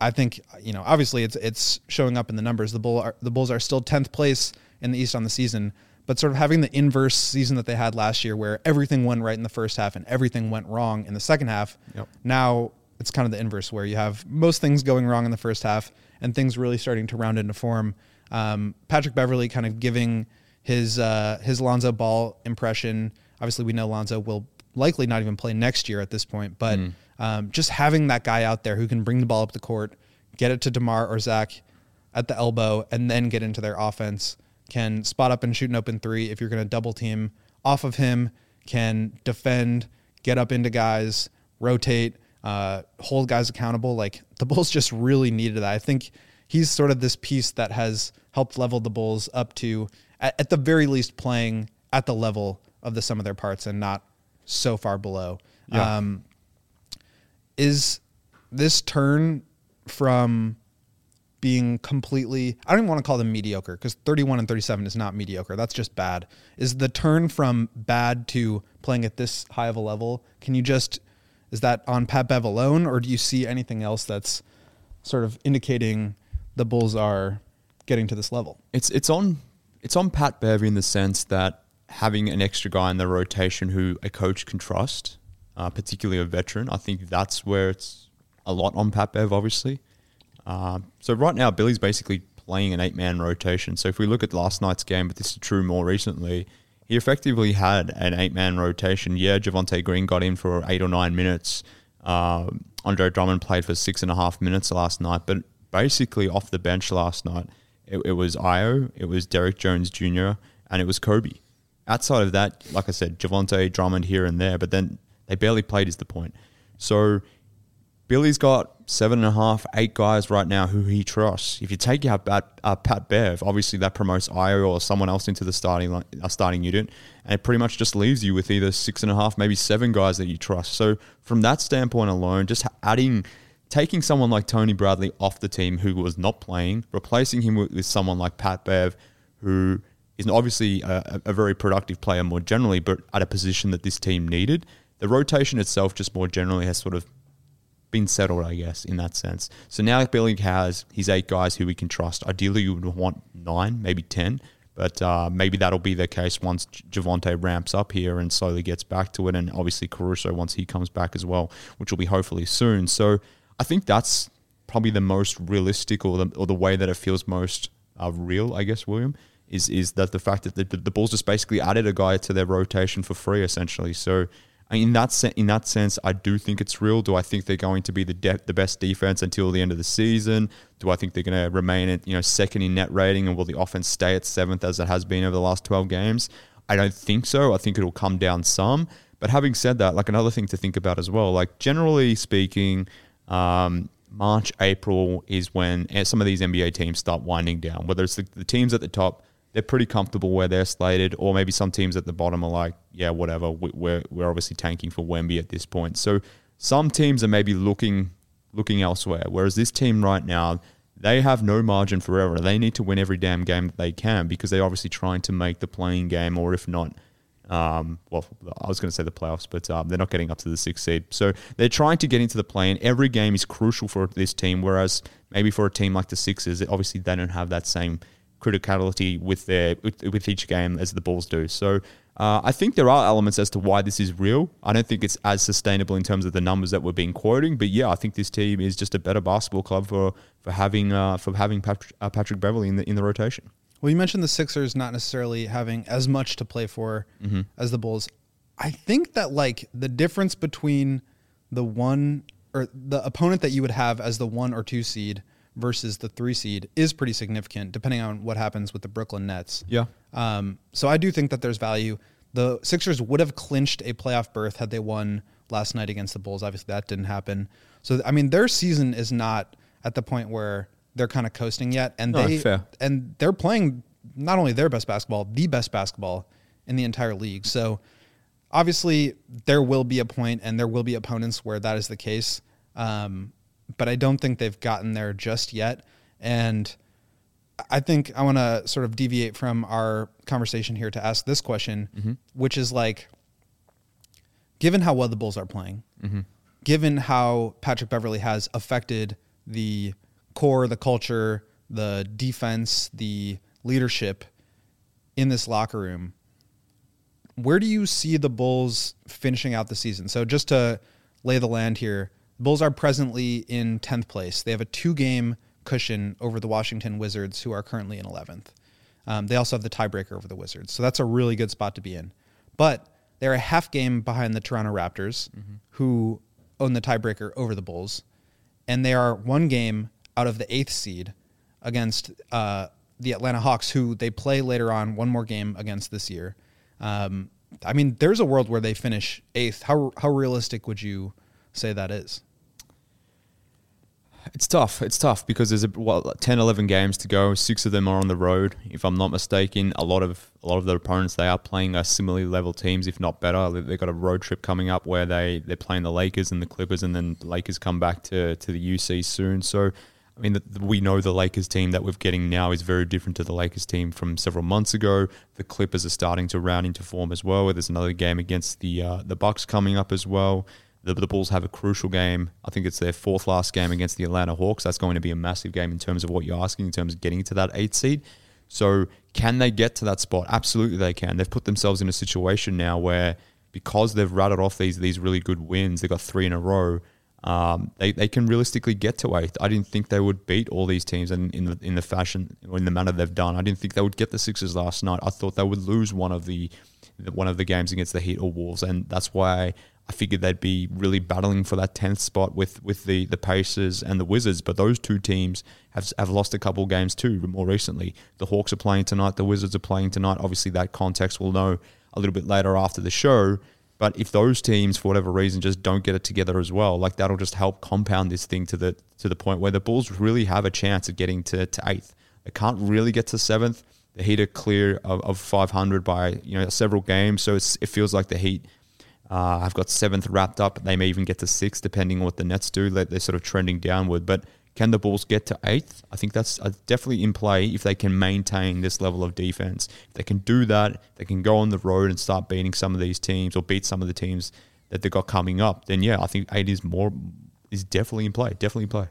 I think you know obviously it's it's showing up in the numbers. The bull are, the Bulls are still tenth place in the East on the season, but sort of having the inverse season that they had last year, where everything went right in the first half and everything went wrong in the second half. Yep. Now it's kind of the inverse, where you have most things going wrong in the first half and things really starting to round into form. Um, Patrick Beverly kind of giving his uh, his Lonzo Ball impression. Obviously, we know Lonzo will likely not even play next year at this point, but um, just having that guy out there who can bring the ball up the court, get it to DeMar or Zach at the elbow, and then get into their offense, can spot up and shoot an open three if you're going to double team off of him, can defend, get up into guys, rotate, uh, hold guys accountable. Like the Bulls just really needed that. I think he's sort of this piece that has helped level the Bulls up to, at, at the very least, playing at the level of the sum of their parts and not so far below. Yeah. Um, is this turn from being completely I don't even want to call them mediocre because 31 and 37 is not mediocre. That's just bad. Is the turn from bad to playing at this high of a level? Can you just is that on Pat Bev alone or do you see anything else that's sort of indicating the Bulls are getting to this level? It's it's on it's on Pat Bev in the sense that having an extra guy in the rotation who a coach can trust, uh, particularly a veteran, I think that's where it's a lot on Pat Bev, obviously. Uh, so right now, Billy's basically playing an eight-man rotation. So if we look at last night's game, but this is true more recently, he effectively had an eight-man rotation. Yeah, Javonte Green got in for eight or nine minutes. Uh, Andre Drummond played for six and a half minutes last night, but basically off the bench last night, it, it was Ayo, it was Derrick Jones Jr., and it was Coby. Outside of that, like I said, Javonte Drummond here and there, but then they barely played is the point. So Billy's got seven and a half, eight guys right now who he trusts. If you take out Pat, uh, Pat Bev, obviously that promotes Ayo or someone else into the starting li- uh, starting unit, and it pretty much just leaves you with either six and a half, maybe seven guys that you trust. So from that standpoint alone, just adding, taking someone like Tony Bradley off the team who was not playing, replacing him with, with someone like Pat Bev, who is obviously a, a very productive player more generally, but at a position that this team needed. The rotation itself, just more generally, has sort of been settled, I guess, in that sense. So now Billy has his eight guys who we can trust. Ideally, you would want nine, maybe ten, But uh, maybe that'll be the case once Javonte ramps up here and slowly gets back to it, and obviously Caruso once he comes back as well, which will be hopefully soon. So I think that's probably the most realistic or the, or the way that it feels most uh, real, I guess, William, is is that the fact that the, the Bulls just basically added a guy to their rotation for free, essentially. So in that se- in that sense, I do think it's real. Do I think they're going to be the de- the best defense until the end of the season? Do I think they're going to remain at you know second in net rating, and will the offense stay at seventh as it has been over the last twelve games? I don't think so. I think it'll come down some. But having said that, like another thing to think about as well, like generally speaking, um, March, April is when eh, some of these NBA teams start winding down. Whether it's the, the teams at the top they're pretty comfortable where they're slated, or maybe some teams at the bottom are like, yeah, whatever. We're we're obviously tanking for Wemby at this point. So some teams are maybe looking looking elsewhere. Whereas this team right now, they have no margin for error. They need to win every damn game that they can because they're obviously trying to make the play-in game, or if not, um, well, I was going to say the playoffs, but um, they're not getting up to the sixth seed. So they're trying to get into the play, and every game is crucial for this team. Whereas maybe for a team like the Sixers, obviously they don't have that same criticality with their with, each game as the Bulls do. So uh, I think there are elements as to why this is real. I don't think it's as sustainable in terms of the numbers that we're being quoting, but yeah, I think this team is just a better basketball club for for having uh, for having Patrick, uh, Patrick Beverley in the in the rotation. Well, you mentioned the Sixers not necessarily having as much to play for mm-hmm. as the Bulls. I think that like the difference between the one or the opponent that you would have as the one or two seed versus the three seed is pretty significant, depending on what happens with the Brooklyn Nets. Yeah. Um, so I do think that there's value. The Sixers would have clinched a playoff berth had they won last night against the Bulls. Obviously, that didn't happen. So I mean, their season is not at the point where they're kind of coasting yet, and they fair. and they're playing not only their best basketball, the best basketball in the entire league. So obviously, there will be a point, and there will be opponents where that is the case. Um, but I don't think they've gotten there just yet. And I think I want to sort of deviate from our conversation here to ask this question, mm-hmm. which is like, given how well the Bulls are playing, mm-hmm. given how Patrick Beverley has affected the core, the culture, the defense, the leadership in this locker room, where do you see the Bulls finishing out the season? So just to lay the land here, the Bulls are presently in 10th place. They have a two game cushion over the Washington Wizards, who are currently in 11th. Um, they also have the tiebreaker over the Wizards. So that's a really good spot to be in. But they're a half game behind the Toronto Raptors, mm-hmm. who own the tiebreaker over the Bulls. And they are one game out of the eighth seed against uh, the Atlanta Hawks, who they play later on, one more game against this year. Um, I mean, there's a world where they finish eighth. How, how realistic would you say that is? It's tough. It's tough because there's a, what 10, 11 games to go. Six of them are on the road, if I'm not mistaken. A lot of a lot of the opponents they are playing are similarly level teams, if not better. They've got a road trip coming up where they they're playing the Lakers and the Clippers, and then the Lakers come back to to the UC soon. So. I mean, the, we know the Lakers team that we're getting now is very different to the Lakers team from several months ago. The Clippers are starting to round into form as well. There's another game against the uh, the Bucks coming up as well. The, the Bulls have a crucial game. I think it's their fourth last game against the Atlanta Hawks. That's going to be a massive game in terms of what you're asking, in terms of getting to that eight seed. So, can they get to that spot? Absolutely, they can. They've put themselves in a situation now where, because they've rattled off these these really good wins, they've got three in a row. Um, they, they can realistically get to eighth. I didn't think they would beat all these teams in, in the in the fashion or in the manner they've done. I didn't think they would get the Sixers last night. I thought they would lose one of the one of the games against the Heat or Wolves, and that's why I figured they'd be really battling for that tenth spot with with the the Pacers and the Wizards. But those two teams have have lost a couple games too. More recently, the Hawks are playing tonight. The Wizards are playing tonight. Obviously, that context we'll know a little bit later after the show. But if those teams, for whatever reason, just don't get it together as well, like that'll just help compound this thing to the to the point where the Bulls really have a chance of getting to, to eighth. They can't really get to seventh. The Heat are clear of, of 500 by you know several games, so it feels like the Heat uh, I've got seventh wrapped up. They may even get to sixth, depending on what the Nets do. They're, sort of trending downward. But can the Bulls get to eighth? I think that's uh, definitely in play if they can maintain this level of defense. If they can do that, they can go on the road and start beating some of these teams or beat some of the teams that they've got coming up. Then yeah, I think eight is more is definitely in play. Definitely in play.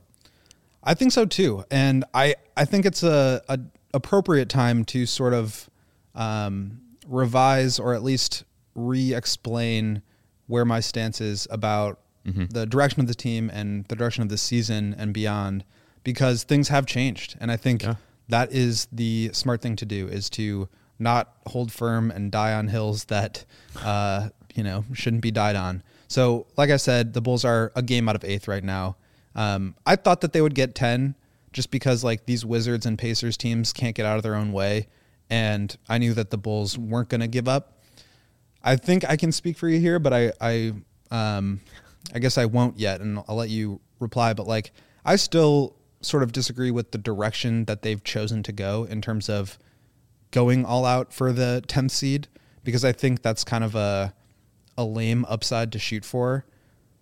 I think so too, and I I think it's a, a appropriate time to sort of um, revise or at least re-explain where my stance is about the direction of the team and the direction of the season and beyond, because things have changed, and I think Yeah. that is the smart thing to do is to not hold firm and die on hills that uh, you know shouldn't be died on. So, like I said, the Bulls are a game out of eighth right now. Um, I thought that they would get ten, just because like these Wizards and Pacers teams can't get out of their own way, and I knew that the Bulls weren't going to give up. I think I can speak for you here, but I I um I guess I won't yet, and I'll let you reply. But like, I still sort of disagree with the direction that they've chosen to go in terms of going all out for the tenth seed, because I think that's kind of a a lame upside to shoot for.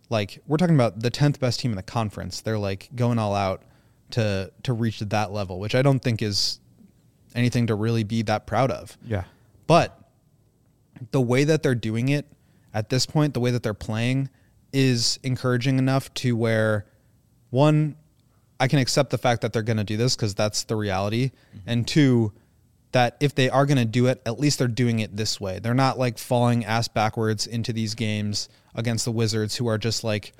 Like we're talking about the tenth best team in the conference. They're like going all out to to reach that level, which I don't think is anything to really be that proud of. Yeah. But the way that they're doing it at this point, the way that they're playing is encouraging enough to where one, I can accept the fact that they're going to do this because that's the reality. And two, that if they are going to do it, at least they're doing it this way. They're not like falling ass backwards into these games against the Wizards who are just like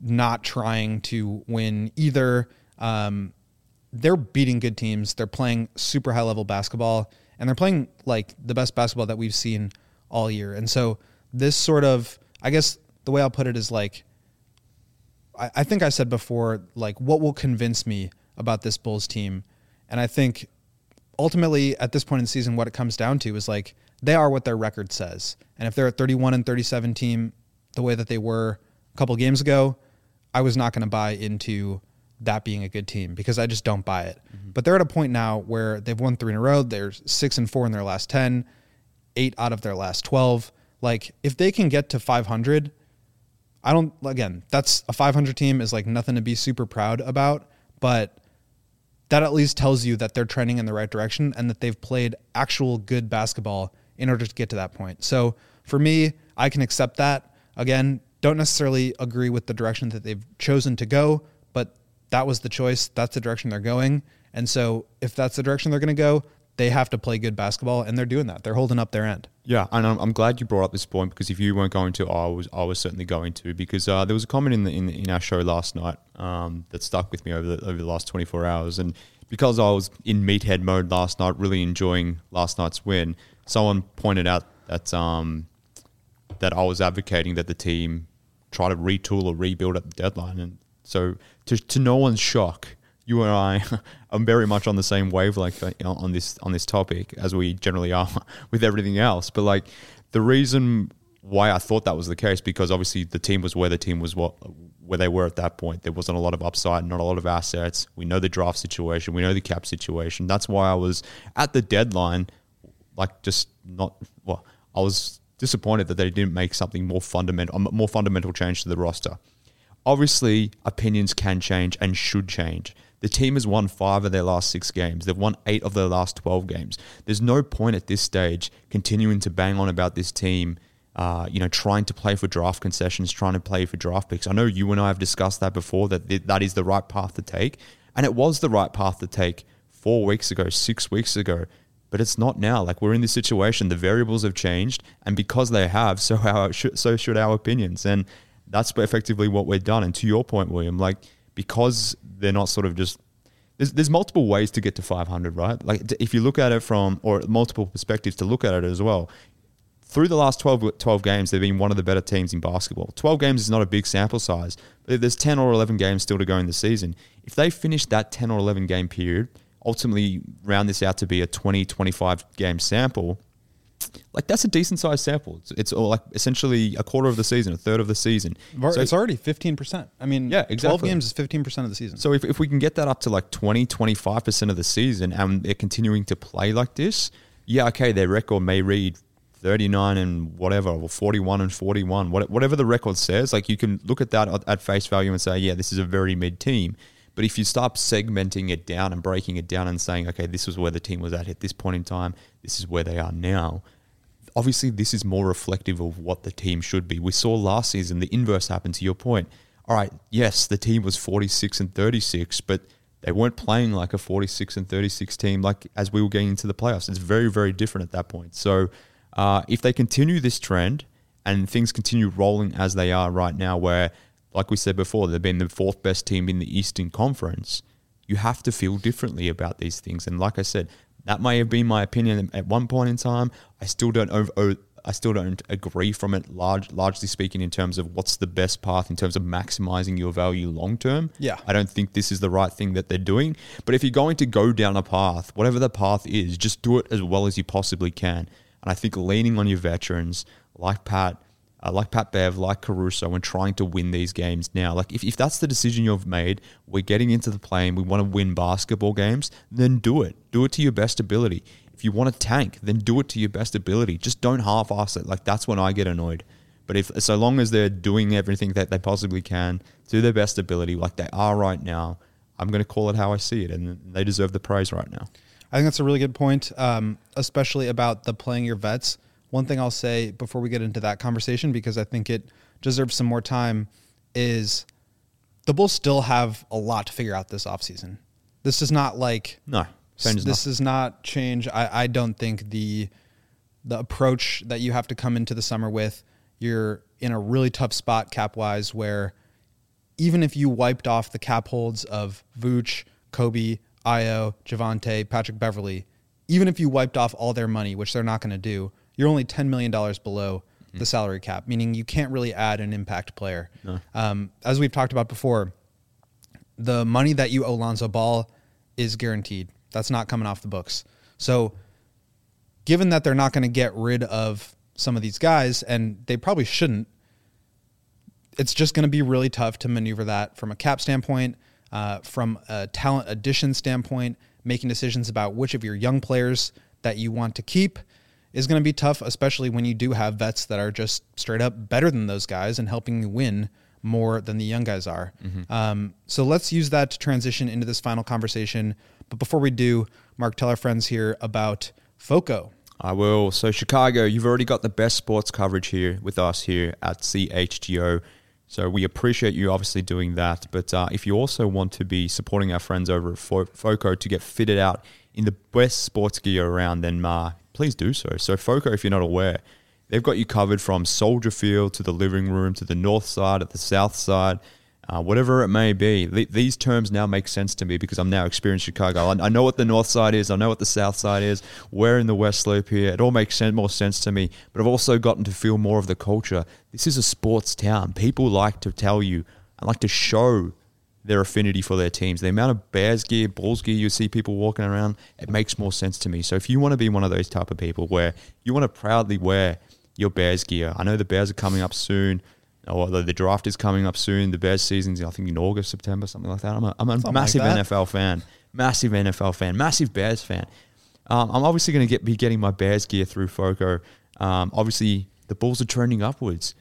not trying to win either. Um, they're beating good teams. They're playing super high level basketball, and they're playing like the best basketball that we've seen all year. And so this sort of, I guess the way I'll put it is like, I, I think I said before, like what will convince me about this Bulls team, and I think ultimately at this point in the season, what it comes down to is like they are what their record says, and if they're a 31 and 37 team, the way that they were a couple games ago, I was not going to buy into that being a good team because I just don't buy it. Mm-hmm. But they're at a point now where they've won three in a row. They're six and four in their last 10, eight out of their last 12. Like, if they can get to 500, I don't, again, that's a 500 team is like nothing to be super proud about, but that at least tells you that they're trending in the right direction and that they've played actual good basketball in order to get to that point. So for me, I can accept that. Again, don't necessarily agree with the direction that they've chosen to go, but that was the choice. That's the direction they're going. And so if that's the direction they're going to go, they have to play good basketball, and they're doing that. They're holding up their end. Yeah, and I'm, I'm glad you brought up this point because if you weren't going to, I was I was certainly going to because uh, there was a comment in the in, in our show last night um, that stuck with me over the over the last 24 hours, and because I was in meathead mode last night, really enjoying last night's win, someone pointed out that um, that I was advocating that the team try to retool or rebuild at the deadline, and so to to no one's shock, you and I are very much on the same wavelength uh, on this on this topic as we generally are with everything else. But like the reason why I thought that was the case because obviously the team was where the team was what where they were at that point. There wasn't a lot of upside, not a lot of assets. We know the draft situation, we know the cap situation. That's why I was at the deadline, like just not well. I was disappointed that they didn't make something more fundamental, a more fundamental change to the roster. Obviously, opinions can change and should change. The team has won five of their last six games. They've won eight of their last 12 games. There's no point at this stage continuing to bang on about this team, uh, you know, trying to play for draft concessions, trying to play for draft picks. I know you and I have discussed that before, that th- that is the right path to take. And it was the right path to take four weeks ago, six weeks ago. But it's not now. Like we're in this situation. The variables have changed. And because they have, so, our, so should our opinions. And that's effectively what we've done. And to your point, William, like because they're not sort of just there's, there's multiple ways to get to 500, right? Like if you look at it from or multiple perspectives to look at it as well. Through the last 12, 12 games, they've been one of the better teams in basketball. 12 games is not a big sample size, but there's 10 or 11 games still to go in the season. If they finish that 10 or 11 game period, ultimately round this out to be a 20, 25 game sample, like that's a decent sized sample. It's, it's all like essentially a quarter of the season, a third of the season. So- it's already 15%. I mean, Yeah, exactly. 12 games is 15% of the season. So if, if we can get that up to like 20, 25% of the season and they're continuing to play like this, yeah, okay, their record may read 39 and whatever, or 41 and 41, whatever the record says, like you can look at that at- at face value and say, yeah, this is a very mid team. But if you start segmenting it down and breaking it down and saying, okay, this was where the team was at at this point in time, this is where they are now, obviously this is more reflective of what the team should be. We saw last season the inverse happen to your point. All right, yes, the team was 46 and 36, but they weren't playing like a 46 and 36 team like as we were getting into the playoffs. It's very, very different at that point. So uh, if they continue this trend and things continue rolling as they are right now, where, like we said before, they've been the fourth best team in the Eastern Conference, you have to feel differently about these things. And like I said, that may have been my opinion at one point in time. I still don't over, I still don't agree from it, large, largely speaking, in terms of what's the best path in terms of maximizing your value long term. Yeah. I don't think this is the right thing that they're doing. But if you're going to go down a path, whatever the path is, just do it as well as you possibly can. And I think leaning on your veterans like Pat, uh, like Pat Bev, like Caruso, and trying to win these games now. Like, if, if that's the decision you've made, we're getting into the play and we want to win basketball games, then do it. Do it to your best ability. If you want to tank, then do it to your best ability. Just don't half-ass it. Like that's when I get annoyed. But if so long as they're doing everything that they possibly can to their best ability, like they are right now, I'm going to call it how I see it, and they deserve the praise right now. I think that's a really good point, um, especially about the playing your vets. One thing I'll say before we get into that conversation, because I think it deserves some more time, is the Bulls still have a lot to figure out this offseason. This is not like No, this does not change. I, I don't think the the approach that you have to come into the summer with, you're in a really tough spot cap wise where even if you wiped off the cap holds of Vooch, Coby, Ayo, Javonte, Patrick Beverley, even if you wiped off all their money, which they're not going to do, you're only $10 million below the salary cap, meaning you can't really add an impact player. Um, as we've talked about before, the money that you owe Lonzo Ball is guaranteed. That's not coming off the books. So, given that they're not going to get rid of some of these guys, and they probably shouldn't, it's just going to be really tough to maneuver that from a cap standpoint, uh, from a talent addition standpoint, making decisions about which of your young players that you want to keep is going to be tough, especially when you do have vets that are just straight up better than those guys and helping you win more than the young guys are. Um, so let's use that to transition into this final conversation. But before we do, Mark, tell our friends here about FOCO. I will. So, Chicago, you've already got the best sports coverage here with us here at CHGO. So, we appreciate you obviously doing that. But uh, if you also want to be supporting our friends over at Fo- FOCO to get fitted out in the best sports gear around, then uh, please do so. So, FOCO, if you're not aware, they've got you covered from Soldier Field to the living room to the north side, at the south side. Uh, whatever it may be, Th- these terms now make sense to me because I'm now experienced Chicago. I, I know what the north side is, I know what the south side is. We're in the west slope here. It all makes sense, more sense to me. But I've also gotten to feel more of the culture. This is a sports town. People like to tell you and like to show their affinity for their teams. The amount of Bears gear, Bulls gear you see people walking around, it makes more sense to me. So if you want to be one of those type of people where you want to proudly wear your Bears gear, I know the Bears are coming up soon. Or the the draft is coming up soon. The Bears season's, I think, in August, September, something like that. I'm a, I'm a Something like massive. NFL fan, massive NFL fan, massive Bears fan. Um, I'm obviously going to get be getting my Bears gear through Foco. Um, obviously, the Bulls are trending upwards.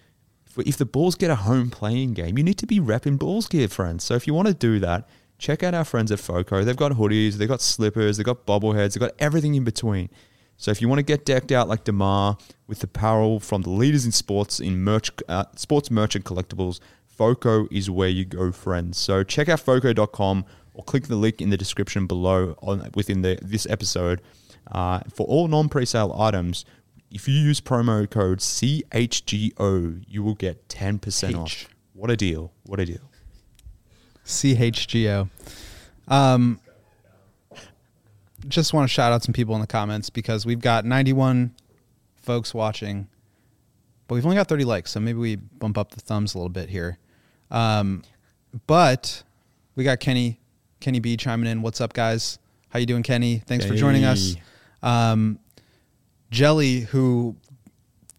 If, the Bulls get a home play-in game, you need to be repping Bulls gear, friends. So if you want to do that, check out our friends at Foco. They've got hoodies, they've got slippers, they've got bobbleheads, they've got everything in between. So if you want to get decked out like DeMar with apparel from the leaders in sports in merch, uh, sports merchant collectibles, Foco is where you go, friends. So check out foco.com or click the link in the description below on within the this episode uh, for all non-presale items. If you use promo code CHGO, you will get 10% H. off. What a deal. What a deal. CHGO. Um, just want to shout out some people in the comments because we've got 91 folks watching, but we've only got 30 likes, so maybe we bump up the thumbs a little bit here. Um, but we got Kenny, Kenny B chiming in. What's up, guys? How you doing, Kenny? Thanks for joining us. Um, Jelly, who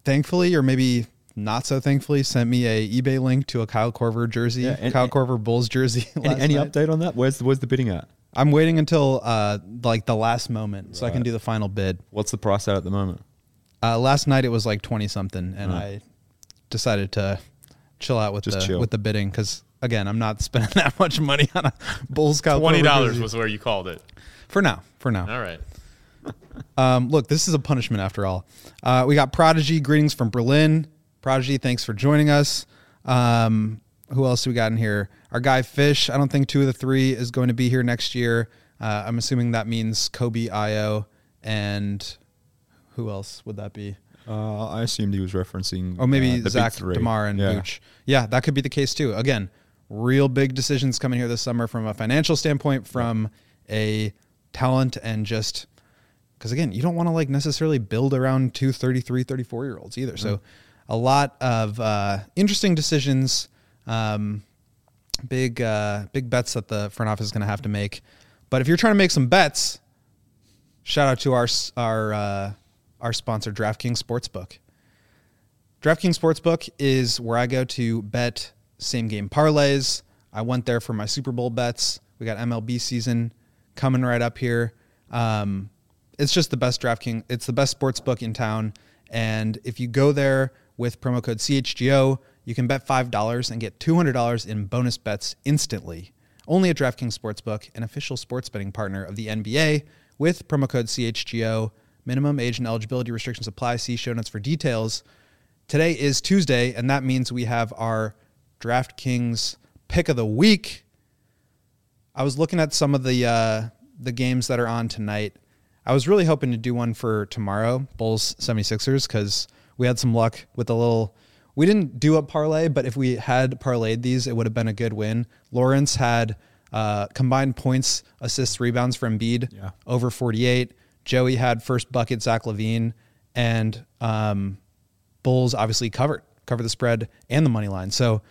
thankfully or maybe not so thankfully sent me a eBay link to a Kyle Korver jersey, Yeah, and- Kyle Korver Bulls jersey. Any, last any night. update on that? Where's the, where's the bidding at? I'm waiting until uh, like the last moment so I can do the final bid. What's the price at at the moment? Uh, last night it was like twenty something, and Huh. I decided to chill out with Just the chill. with the bidding because again I'm not spending that much money on a Bulls Kyle Twenty dollars was where you called it. for now. For now. All right. Um, look, this is a punishment after all. Uh, we got Prodigy. Greetings from Berlin. Prodigy, thanks for joining us. Um, who else do we got in here? Our guy Fish. I don't think two of the three is going to be here next year. Uh, I'm assuming that means Coby, Ayo, and who else would that be? Uh, I assumed he was referencing. Oh, maybe uh, the Zach. DeMar, and yeah. Vooch. Yeah, that could be the case too. Again, real big decisions coming here this summer from a financial standpoint, from a talent, and just because again, you don't want to like necessarily build around two 33, 34 year olds either. So, a lot of uh, interesting decisions, um, big uh, big bets that the front office is going to have to make. But if you're trying to make some bets, shout out to our our uh, our sponsor, DraftKings Sportsbook. DraftKings Sportsbook is where I go to bet same game parlays. I went there for my Super Bowl bets. We got MLB season coming right up here. Um, it's just the best DraftKings. It's the best sports book in town. And if you go there with promo code CHGO, you can bet $5 and get $200 in bonus bets instantly. Only at DraftKings Sportsbook, an official sports betting partner of the NBA, with promo code CHGO. Minimum age and eligibility restrictions apply. See show notes for details. Today is Tuesday, and that means we have our DraftKings pick of the week. I was looking at some of the uh, the games that are on tonight. I was really hoping to do one for tomorrow, Bulls 76ers, because we had some luck with a little. We didn't do a parlay, but if we had parlayed these, it would have been a good win. Lawrence had uh, combined points, assists, rebounds from Embiid Yeah. over 48. Joey had first bucket, Zach LaVine, and um, Bulls obviously covered cover the spread and the money line. So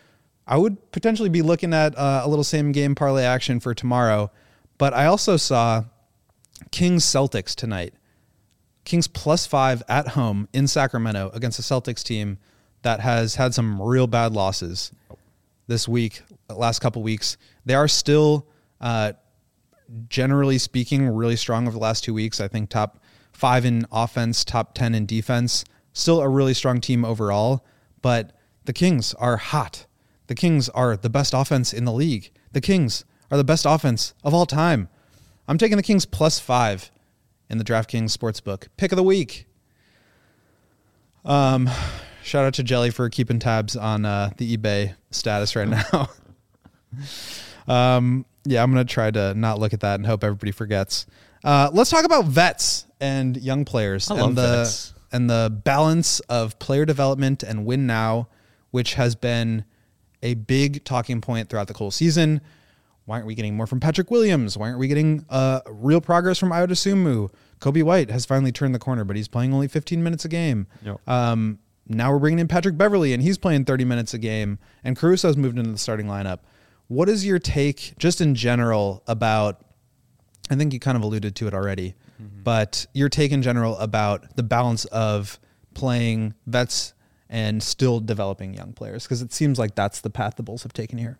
I would potentially be looking at uh, a little same game parlay action for tomorrow. But I also saw Kings Celtics tonight. Kings plus five at home in Sacramento against a Celtics team that has had some real bad losses this week, last couple weeks. They are still, uh, generally speaking, really strong over the last two weeks. I think top five in offense, top 10 in defense. Still a really strong team overall, but the Kings are hot. The Kings are the best offense in the league. The Kings are the best offense of all time. I'm taking the Kings plus five in the DraftKings Sportsbook. Pick of the week. Um, shout out to Jelly for keeping tabs on uh, the eBay status right now. um, yeah, I'm gonna try to not look at that and hope everybody forgets. Uh, let's talk about vets and young players I and love the vets. and the balance of player development and win now, which has been a big talking point throughout the whole season. Why aren't we getting more from Patrick Williams? Why aren't we getting uh, real progress from Ayo Dosunmu? Coby White has finally turned the corner, but he's playing only 15 minutes a game. Yep. Um, now we're bringing in Patrick Beverley, and he's playing 30 minutes a game, and Caruso's moved into the starting lineup. What is your take, just in general, about? I think you kind of alluded to it already, but your take in general about the balance of playing vets and still developing young players, because it seems like that's the path the Bulls have taken here.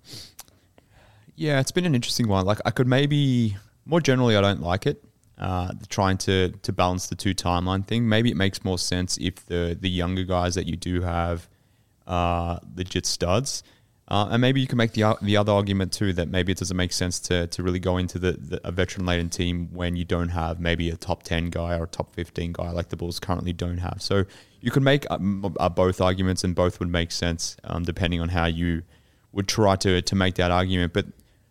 Yeah, it's been an interesting one. Like I could maybe more generally, I don't like it. Uh, trying to to balance the two timeline thing. Maybe it makes more sense if the the younger guys that you do have are legit studs. Uh, and maybe you can make the the other argument too that maybe it doesn't make sense to to really go into the, the a veteran laden team when you don't have maybe a top ten guy or a top fifteen guy like the Bulls currently don't have. So you could make um, uh, both arguments and both would make sense um, depending on how you would try to to make that argument. But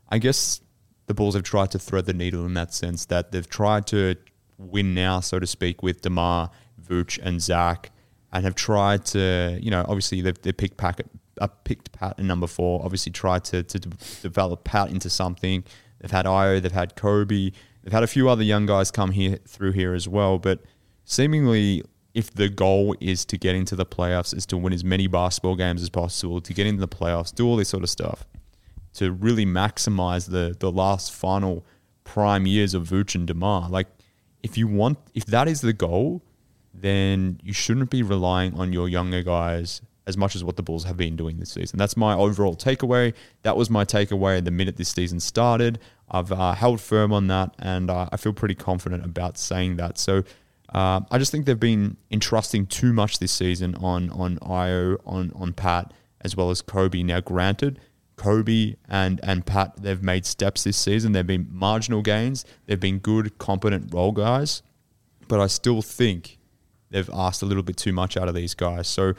I guess the Bulls have tried to thread the needle in that sense that they've tried to win now, so to speak, with DeMar, Vooch, and Zach, and have tried to, you know, obviously they've, they picked Packet, uh, picked Pat in number four. Obviously, tried to to de- develop Pat into something. They've had Ayo, they've had Coby, they've had a few other young guys come here through here as well. But seemingly, if the goal is to get into the playoffs, is to win as many basketball games as possible, to get into the playoffs, do all this sort of stuff to really maximize the the last final prime years of Vooch and DeMar. Like, if you want, if that is the goal, then you shouldn't be relying on your younger guys as much as what the Bulls have been doing this season. That's my overall takeaway. That was my takeaway the minute this season started. I've uh, held firm on that, and uh, I feel pretty confident about saying that. So. Uh, I just think they've been entrusting too much this season on on Ayo, on on Pat, as well as Coby. Now, granted, Coby and and Pat they've made steps this season. They've been marginal gains. They've been good, competent role guys, but I still think they've asked a little bit too much out of these guys. So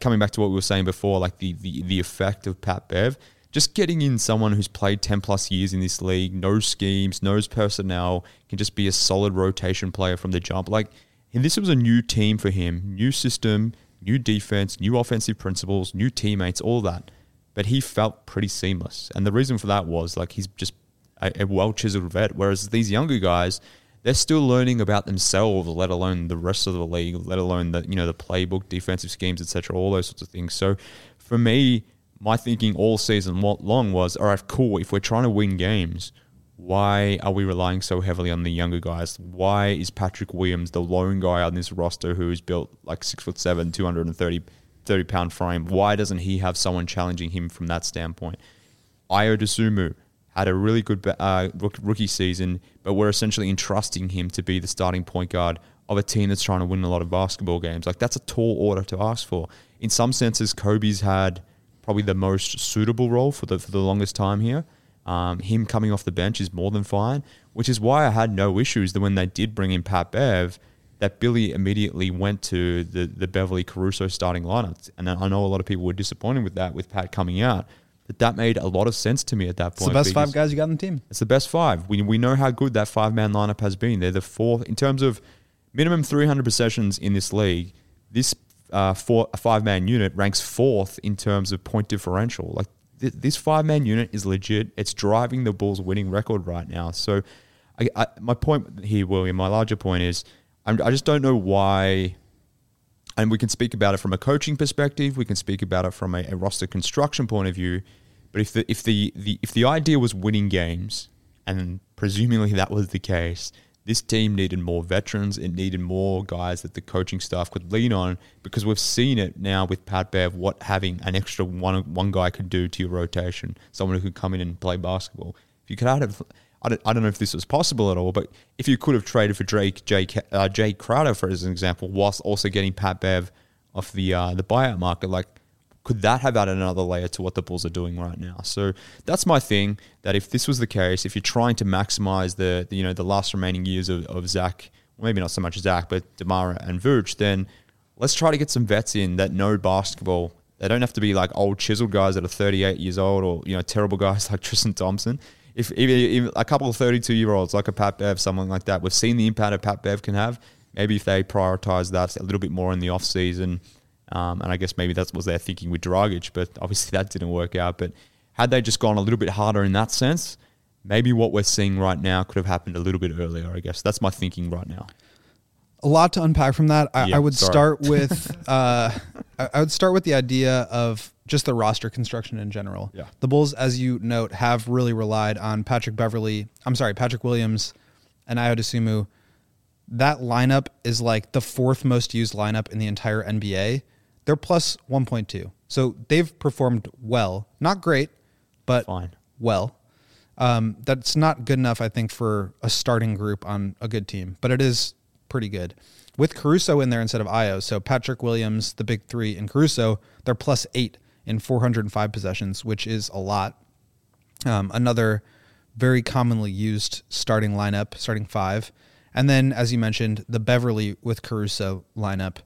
coming back to what we were saying before, like the the, the effect of Pat Bev, just getting in someone who's played 10 plus years in this league, knows schemes, knows personnel, can just be a solid rotation player from the jump. Like, this was a new team for him, new system, new defense, new offensive principles, new teammates, all that. But he felt pretty seamless. And the reason for that was like he's just a, a well chiseled vet. Whereas these younger guys, they're still learning about themselves, let alone the rest of the league, let alone the you know the playbook, defensive schemes, etc., all those sorts of things. So for me, my thinking all season long was, all right, cool. If we're trying to win games, why are we relying so heavily on the younger guys? Why is Patrick Williams the lone guy on this roster who's built like six foot seven, 230 30 pound frame? Why doesn't he have someone challenging him from that standpoint? Ayo Dosunmu had a really good uh, rookie season, but we're essentially entrusting him to be the starting point guard of a team that's trying to win a lot of basketball games. Like that's a tall order to ask for. In some senses, Coby's had probably the most suitable role for the for the longest time here. Um, him coming off the bench is more than fine, which is why I had no issues that when they did bring in Pat Bev, that Billy immediately went to the the Beverley Caruso starting lineup, and I know a lot of people were disappointed with that with Pat coming out. But that made a lot of sense to me at that point. It's the best five guys you got on the team. It's the best five. We we know how good that five man lineup has been. They're the fourth in terms of minimum 300 possessions in this league. This uh, four, five man unit ranks fourth in terms of point differential. Like th- this five man unit is legit. It's driving the Bulls' winning record right now. So, I, I, my point here, William, my larger point is, I'm, I just don't know why. And we can speak about it from a coaching perspective. We can speak about it from a, a roster construction point of view. But if the if the, the if the idea was winning games, and presumably that was the case, this team needed more veterans. It needed more guys that the coaching staff could lean on because we've seen it now with Pat Bev what having an extra one one guy could do to your rotation. Someone who could come in and play basketball. If you could have, I don't, I don't know if this was possible at all, but if you could have traded for Drake Jay, uh, Crowder for as an example, whilst also getting Pat Bev off the uh, the buyout market, like could that have added another layer to what the Bulls are doing right now? So that's my thing. That if this was the case, if you're trying to maximize the, the you know the last remaining years of, of Zach, well, maybe not so much Zach, but DeMar and Vooch, then let's try to get some vets in that know basketball. They don't have to be like old chiseled guys that are 38 years old or you know terrible guys like Tristan Thompson. If even, a couple of 32 year olds like a Pat Bev, someone like that, we've seen the impact a Pat Bev can have. Maybe if they prioritize that a little bit more in the off season um, and I guess maybe that was their thinking with Dragic, but obviously that didn't work out. But had they just gone a little bit harder in that sense, maybe what we're seeing right now could have happened a little bit earlier. I guess that's my thinking right now. A lot to unpack from that. I, yeah, I would sorry. start with uh, I would start with the idea of just the roster construction in general. Yeah. The Bulls, as you note, have really relied on Patrick Beverley. I'm sorry, Patrick Williams and Ayo Dosunmu. That lineup is like the fourth most used lineup in the entire NBA they're plus 1.2. So they've performed well. Not great, but Fine. well. Um, that's not good enough, I think, for a starting group on a good team, but it is pretty good. With Caruso in there instead of Ayo, so Patrick Williams, the big three, and Caruso, they're plus eight in 405 possessions, which is a lot. Um, another very commonly used starting lineup, starting five. And then, as you mentioned, the Beverley with Caruso lineup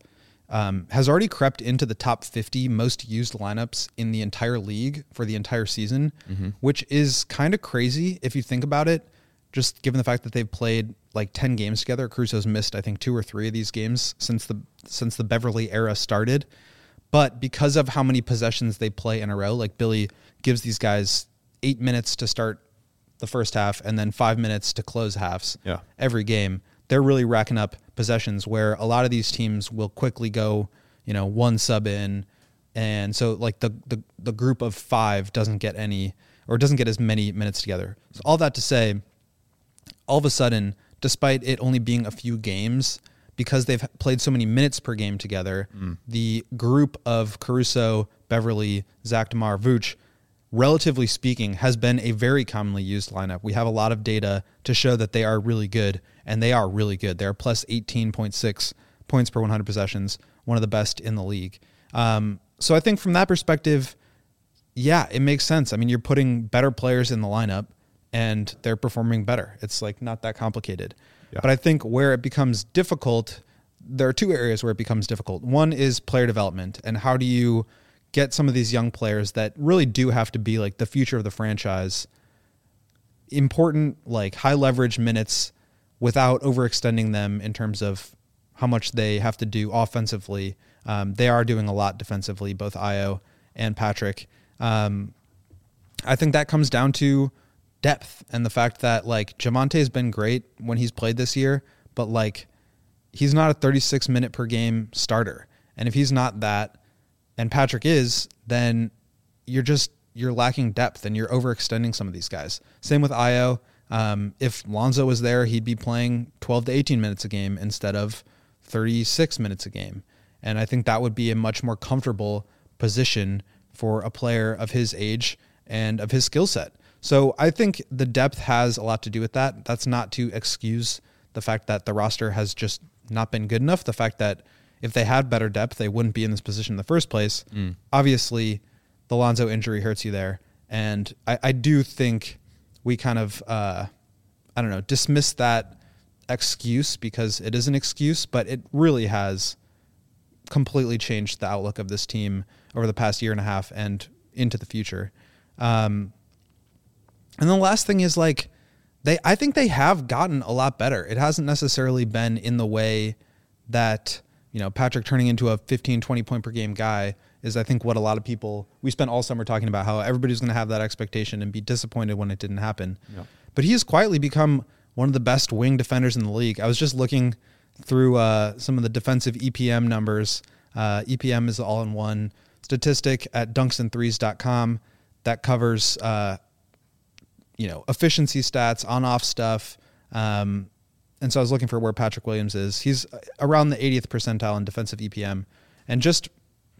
um, has already crept into the top 50 most used lineups in the entire league for the entire season, mm-hmm. which is kind of crazy if you think about it. Just given the fact that they've played like 10 games together, Caruso's missed I think two or three of these games since the since the Beverley era started. But because of how many possessions they play in a row, like Billy gives these guys eight minutes to start the first half and then five minutes to close halves yeah. every game they're really racking up possessions where a lot of these teams will quickly go, you know, one sub in. And so like the, the, the group of five doesn't get any or doesn't get as many minutes together. So all that to say, all of a sudden, despite it only being a few games, because they've played so many minutes per game together, mm. the group of Caruso, Beverley, Zach DeMar, Vooch relatively speaking, has been a very commonly used lineup. We have a lot of data to show that they are really good, and they are really good. They're plus 18.6 points per 100 possessions, one of the best in the league. Um, so I think from that perspective, yeah, it makes sense. I mean, you're putting better players in the lineup, and they're performing better. It's like not that complicated. Yeah. But I think where it becomes difficult, there are two areas where it becomes difficult. One is player development, and how do you get some of these young players that really do have to be like the future of the franchise, important like high leverage minutes without overextending them in terms of how much they have to do offensively. Um, they are doing a lot defensively, both Ayo and Patrick. Um, I think that comes down to depth and the fact that like Javonte has been great when he's played this year, but like he's not a 36 minute per game starter. And if he's not that, and Patrick is, then you're just you're lacking depth and you're overextending some of these guys. Same with Ayo. Um, if Lonzo was there, he'd be playing 12 to 18 minutes a game instead of 36 minutes a game. And I think that would be a much more comfortable position for a player of his age and of his skill set. So I think the depth has a lot to do with that. That's not to excuse the fact that the roster has just not been good enough. The fact that if they had better depth, they wouldn't be in this position in the first place. Mm. Obviously, the Lonzo injury hurts you there. And I, I do think we kind of, uh, I don't know, dismiss that excuse because it is an excuse, but it really has completely changed the outlook of this team over the past year and a half and into the future. Um, and the last thing is like they I think they have gotten a lot better. It hasn't necessarily been in the way that, you know, Patrick turning into a 15 20 point per game guy is I think what a lot of people we spent all summer talking about how everybody's going to have that expectation and be disappointed when it didn't happen. Yeah. But he has quietly become one of the best wing defenders in the league. I was just looking through uh, some of the defensive EPM numbers. Uh, EPM is the all in one statistic at dunksandthrees.com that covers uh, you know efficiency stats, on off stuff. Um, and so I was looking for where Patrick Williams is. He's around the 80th percentile in defensive EPM. And just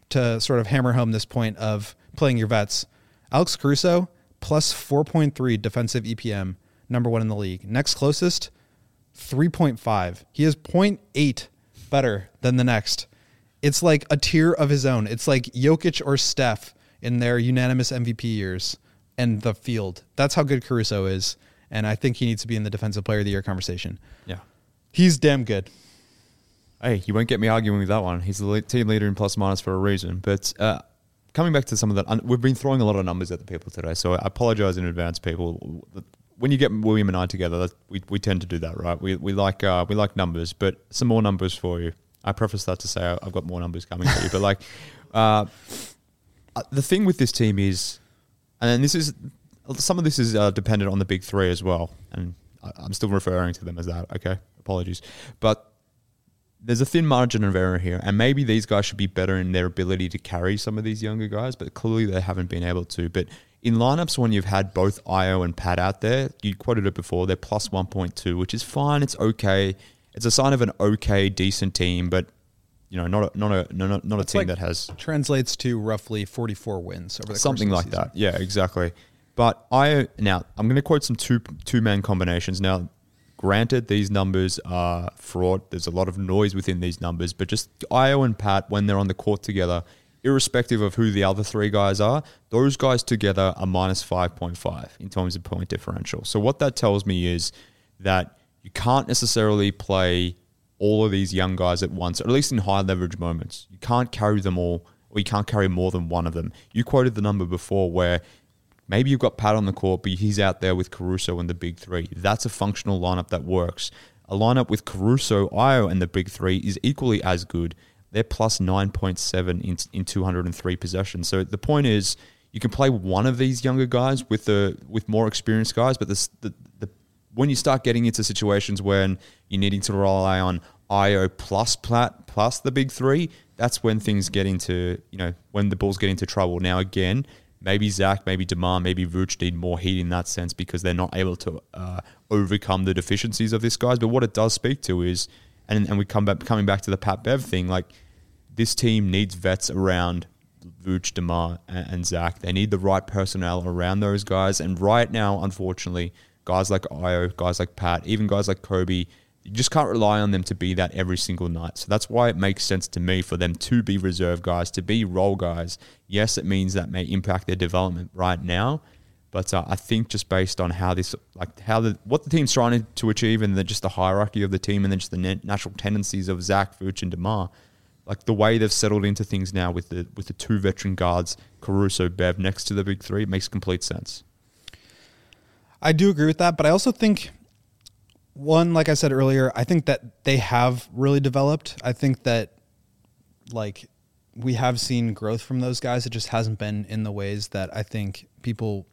to sort of hammer home this point of playing your vets, Alex Caruso plus 4.3 defensive EPM, number one in the league. Next closest, 3.5. He is 0.8 better than the next. It's like a tier of his own. It's like Jokic or Steph in their unanimous MVP years and the field. That's how good Caruso is. And I think he needs to be in the defensive player of the year conversation. Yeah. He's damn good. Hey, you won't get me arguing with that one. He's the team leader in plus minus for a reason. But uh, coming back to some of that, we've been throwing a lot of numbers at the people today. So I apologize in advance, people. When you get William and I together, we, we tend to do that, right? We, we like uh, we like numbers, but some more numbers for you. I preface that to say I've got more numbers coming for you, but like uh, uh, the thing with this team is, and then this is some of this is uh, dependent on the big three as well, and I'm still referring to them as that. Okay, apologies, but there's a thin margin of error here, and maybe these guys should be better in their ability to carry some of these younger guys, but clearly they haven't been able to. But in lineups when you've had both Ayo and Pat out there, you quoted it before, they're plus 1.2, which is fine. It's okay. It's a sign of an okay, decent team, but you know, not a, not a not a, not a team like that has translates to roughly 44 wins over the something like that. Yeah, exactly. But I now I'm going to quote some two two man combinations. Now, granted, these numbers are fraught. There's a lot of noise within these numbers, but just Ayo and Pat when they're on the court together, irrespective of who the other three guys are, those guys together are minus 5.5 in terms of point differential. So what that tells me is that you can't necessarily play all of these young guys at once, at least in high leverage moments. You can't carry them all, or you can't carry more than one of them. You quoted the number before where maybe you've got Pat on the court, but he's out there with Caruso and the big three. That's a functional lineup that works. A lineup with Caruso, Ayo, and the big three is equally as good. They're plus 9.7 in, in 203 possessions. So the point is, you can play one of these younger guys with the with more experienced guys, but the, the, the when you start getting into situations when you're needing to rely on Ayo plus Pat plus the big three, that's when things get into, you know, when the Bulls get into trouble. Now, again, maybe Zach, maybe DeMar, maybe Vooch need more heat in that sense because they're not able to uh, overcome the deficiencies of this guys. But what it does speak to is, and, and we come back coming back to the Pat Bev thing, like this team needs vets around Vooch, DeMar, and, and Zach. They need the right personnel around those guys. And right now, unfortunately, guys like Ayo, guys like Pat, even guys like Coby, you just can't rely on them to be that every single night. So that's why it makes sense to me for them to be reserve guys, to be role guys. Yes, it means that may impact their development right now, But uh, I think just based on how this, like how the what the team's trying to achieve, and just the hierarchy of the team, and then just the natural tendencies of Zach, Vooch, and DeMar, like the way they've settled into things now with the with the two veteran guards, Caruso, Bev next to the big three, it makes complete sense. I do agree with that, but I also think one, like I said earlier, I think that they have really developed. I think that like we have seen growth from those guys. It just hasn't been in the ways that I think people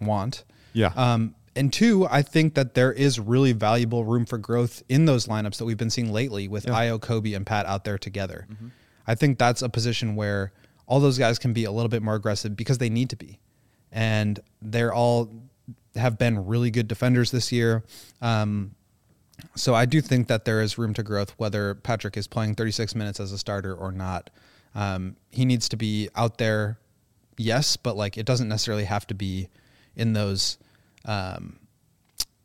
want. Yeah. Um, and two, I think that there is really valuable room for growth in those lineups that we've been seeing lately with yeah. Ayo, Coby, and Pat out there together. Mm-hmm. I think that's a position where all those guys can be a little bit more aggressive because they need to be. And they're all have been really good defenders this year. Um, so I do think that there is room to growth, whether Patrick is playing 36 minutes as a starter or not. Um, he needs to be out there, yes, but like it doesn't necessarily have to be in those, um,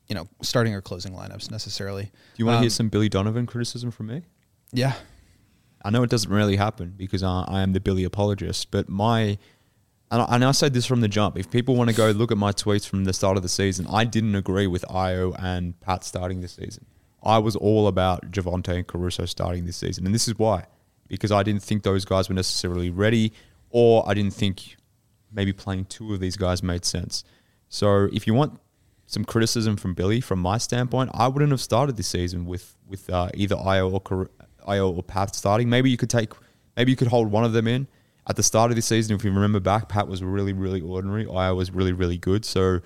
you know, starting or closing lineups necessarily. Do you want to um, hear some Billy Donovan criticism from me? Yeah. I know it doesn't really happen because I, I am the Billy apologist, but my and I, and I said this from the jump. If people want to go look at my tweets from the start of the season, I didn't agree with Ayo and Pat starting this season. I was all about Javonte and Caruso starting this season, and this is why because I didn't think those guys were necessarily ready, or I didn't think maybe playing two of these guys made sense. So if you want some criticism from Billy, from my standpoint, I wouldn't have started this season with with uh, either Ayo or Ayo or Pat starting. Maybe you could take, maybe you could hold one of them in at the start of the season, if you remember back, Pat was really, really ordinary. I was really, really good. So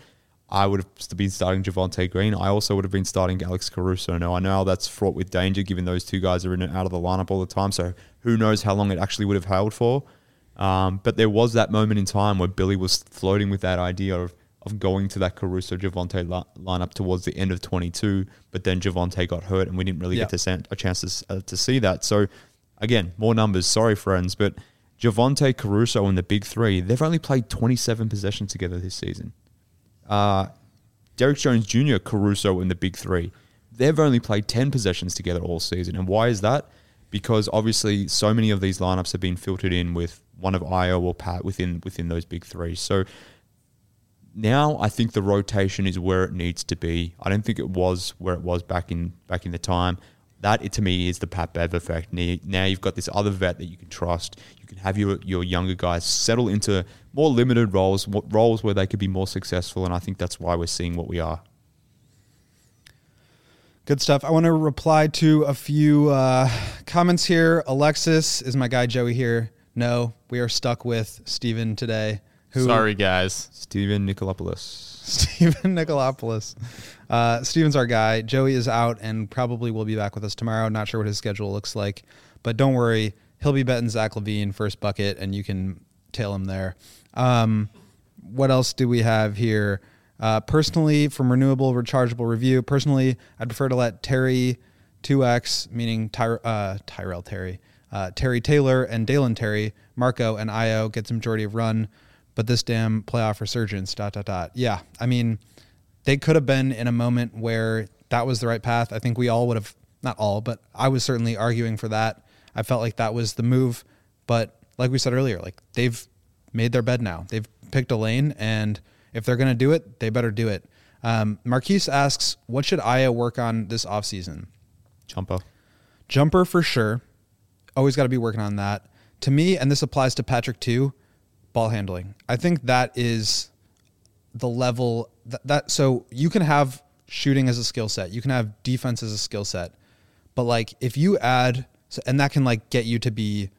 I would have been starting Javonte Green. I also would have been starting Alex Caruso. Now I know that's fraught with danger, given those two guys are in and out of the lineup all the time. So who knows how long it actually would have held for? Um, but there was that moment in time where Billy was floating with that idea of of going to that Caruso Javonte la- lineup towards the end of 22, but then Javonte got hurt and we didn't really get to a chance to, uh, to see that. So again, more numbers. Sorry, friends, but Javonte Caruso and the big three, they've only played 27 possessions together this season. Uh, Derrick Jones Jr., Caruso, and the big three, they've only played 10 possessions together all season. And why is that? Because obviously, so many of these lineups have been filtered in with one of Ayo or Pat within within those big three. So now I think the rotation is where it needs to be. I don't think it was where it was back in back in the time. That to me is the Pat Bev effect. Now you've got this other vet that you can trust. You can have your your younger guys settle into more limited roles, roles where they could be more successful, and I think that's why we're seeing what we are. Good stuff. I want to reply to a few uh, comments here. Alexis is my guy Joey here. No, we are stuck with Steven today. Who, Sorry, guys. Steven Nicolopoulos. Steven Nicolopoulos. Uh, Steven's our guy. Joey is out and probably will be back with us tomorrow. Not sure what his schedule looks like, but don't worry. He'll be betting Zach LaVine first bucket, and you can tail him there. Um, what else do we have here? Uh, personally, from Renewable Rechargeable Review, personally, I'd prefer to let Terry 2X, meaning Ty- uh, Tyrell Terry, uh, Terry Taylor and Dalen Terry, Marko and Ayo get some majority of run but this damn playoff resurgence, dot, dot, dot. Yeah. I mean, they could have been in a moment where that was the right path. I think we all would have, not all, but I was certainly arguing for that. I felt like that was the move. But like we said earlier, like they've made their bed now. They've picked a lane, and if they're going to do it, they better do it. Um, Marquise asks, what should Ayo work on this offseason? Jumper. Jumper for sure. Always got to be working on that. To me, and this applies to Patrick too, ball handling. I think that is the level that, that so you can have shooting as a skill set, you can have defense as a skill set, but like if you add and that can like get you to be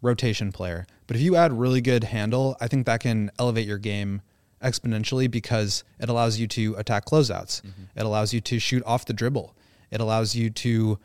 rotation player. But if you add really good handle, I think that can elevate your game exponentially because it allows you to attack closeouts. Mm-hmm. It allows you to shoot off the dribble. It allows you to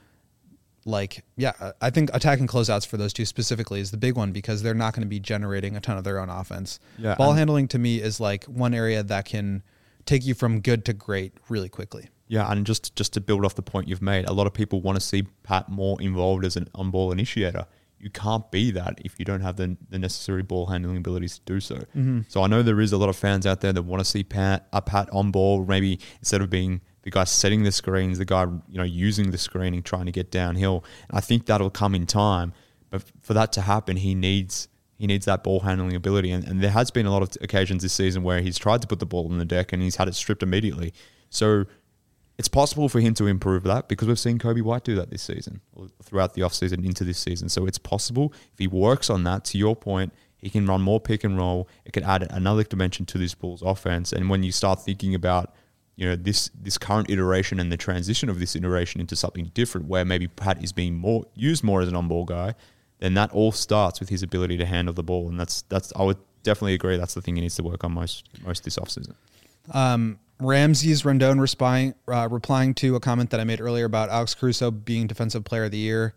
like yeah, I think attacking closeouts for those two specifically is the big one because they're not going to be generating a ton of their own offense. Yeah, Ball handling to me is like one area that can take you from good to great really quickly. Yeah, and just just to build off the point you've made, a lot of people want to see Pat more involved as an on-ball initiator. You can't be that if you don't have the, the necessary ball handling abilities to do so. Mm-hmm. So I know there is a lot of fans out there that want to see Pat a Pat on ball, maybe instead of being the guy setting the screens, the guy you know using the screening, trying to get downhill. And I think that'll come in time. But for that to happen, he needs He needs that ball handling ability. And, and there has been a lot of occasions this season where he's tried to put the ball on the deck and he's had it stripped immediately. So it's possible for him to improve that because we've seen Coby White do that this season or throughout the offseason into this season. So it's possible if he works on that, to your point, he can run more pick and roll. It could add another dimension to this Bulls offense. And when you start thinking about you know this this current iteration and the transition of this iteration into something different, where maybe Pat is being more used more as an on-ball guy, then that all starts with his ability to handle the ball, and that's that's I would definitely agree that's the thing he needs to work on most most this offseason. Um, Ramses Rendon replying uh, replying to a comment that I made earlier about Alex Caruso being Defensive Player of the Year,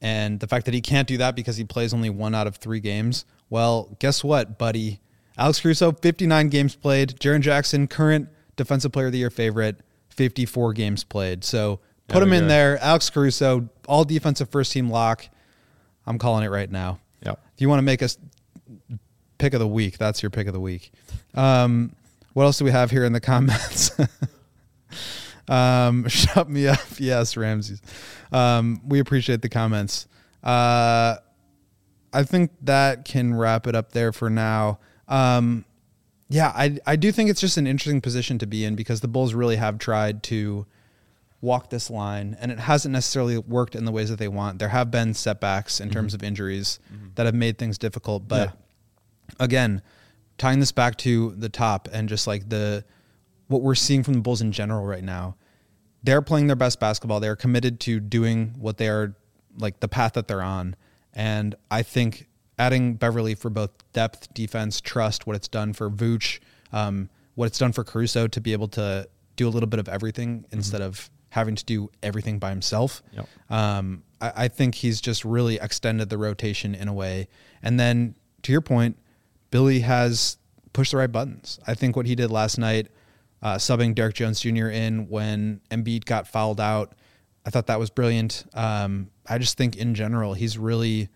and the fact that he can't do that because he plays only one out of three games. Well, guess what, buddy? Alex Caruso, 59 games played. Jaren Jackson, current Defensive Player of the Year favorite, 54 games played. So put There him in there. Alex Caruso, all defensive first team lock. I'm calling it right now. Yep. If you want to make us pick of the week, that's your pick of the week. Um, what else do we have here in the comments? um, shut me up. Yes, Ramses. Um, we appreciate the comments. Uh, I think that can wrap it up there for now. Um, yeah, I I do think it's just an interesting position to be in because the Bulls really have tried to walk this line and it hasn't necessarily worked in the ways that they want. There have been setbacks in mm-hmm. terms of injuries mm-hmm. that have made things difficult, but Yeah. again, tying this back to the top and just like the what we're seeing from the Bulls in general right now, they're playing their best basketball. They're committed to doing what they are like the path that they're on. And I think adding Beverley for both depth, defense, trust, what it's done for Vooch, um, what it's done for Caruso to be able to do a little bit of everything instead of having to do everything by himself. Yep. Um, I, I think he's just really extended the rotation in a way. And then to your point, Billy has pushed the right buttons. I think what he did last night, uh, subbing Derrick Jones Jr. in when Embiid got fouled out, I thought that was brilliant. Um, I just think in general, he's really.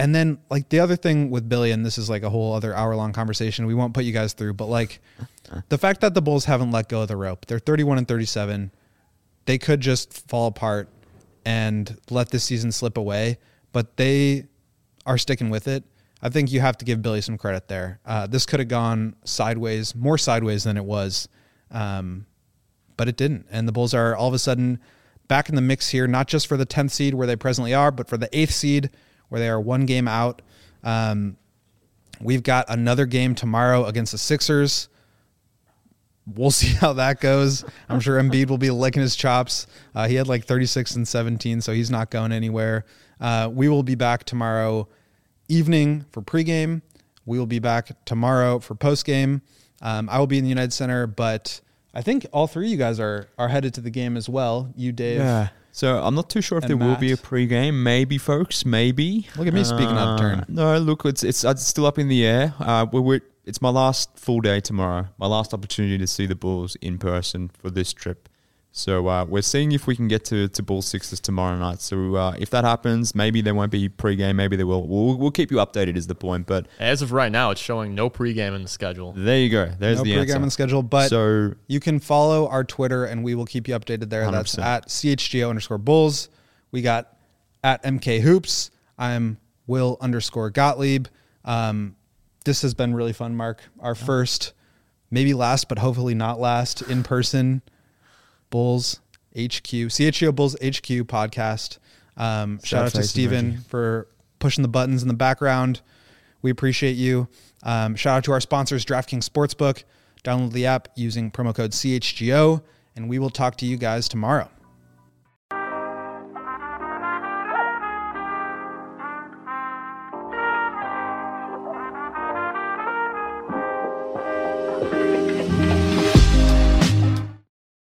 And then, like the other thing with Billy, and this is like a whole other hour long conversation we won't put you guys through, but like the fact that the Bulls haven't let go of the rope, they're 31 and 37 they could just fall apart and let this season slip away, but they are sticking with it. I think you have to give Billy some credit there. Uh, this could have gone sideways, more sideways than it was, um, but it didn't. And the Bulls are all of a sudden back in the mix here, not just for the 10th seed where they presently are, but for the eighth seed where they are one game out. Um, we've got another game tomorrow against the Sixers we'll see how that goes. I'm sure Embiid will be licking his chops. Uh, he had like 36 and 17, so he's not going anywhere. Uh, we will be back tomorrow evening for pregame. We will be back tomorrow for postgame. Um, I will be in the United Center, but I think all three of you guys are are headed to the game as well. You, Dave. Yeah. So I'm not too sure if And there will be a Matt. pre-game. Maybe, folks. Maybe. Look at me speaking out of turn. Uh, No, look, it's it's, it's still up in the air. Uh, we're, we're, it's my last full day tomorrow. My last opportunity to see the Bulls in person for this trip. So uh, we're seeing if we can get to, to Bull Sixers tomorrow night. So uh, if that happens, maybe there won't be pre-game. Maybe there will. We'll, we'll keep you updated. Is the point? But As of right now, it's showing no pregame in the schedule. there you go. There's no the pregame answer. on the schedule, but so You can follow our Twitter and we will keep you updated there. That's 100%. at CHGO underscore Bulls. We got at MK Hoops. I'm Will underscore Gottlieb. Um, this has been really fun, Mark. Our first, maybe last, but hopefully not last, in person Bulls HQ, CHGO Bulls HQ podcast. Um, shout out to Steven for pushing the buttons in the background. We appreciate you. Um, shout out to our sponsors, DraftKings Sportsbook. Download the app using promo code CHGO, and we will talk to you guys tomorrow.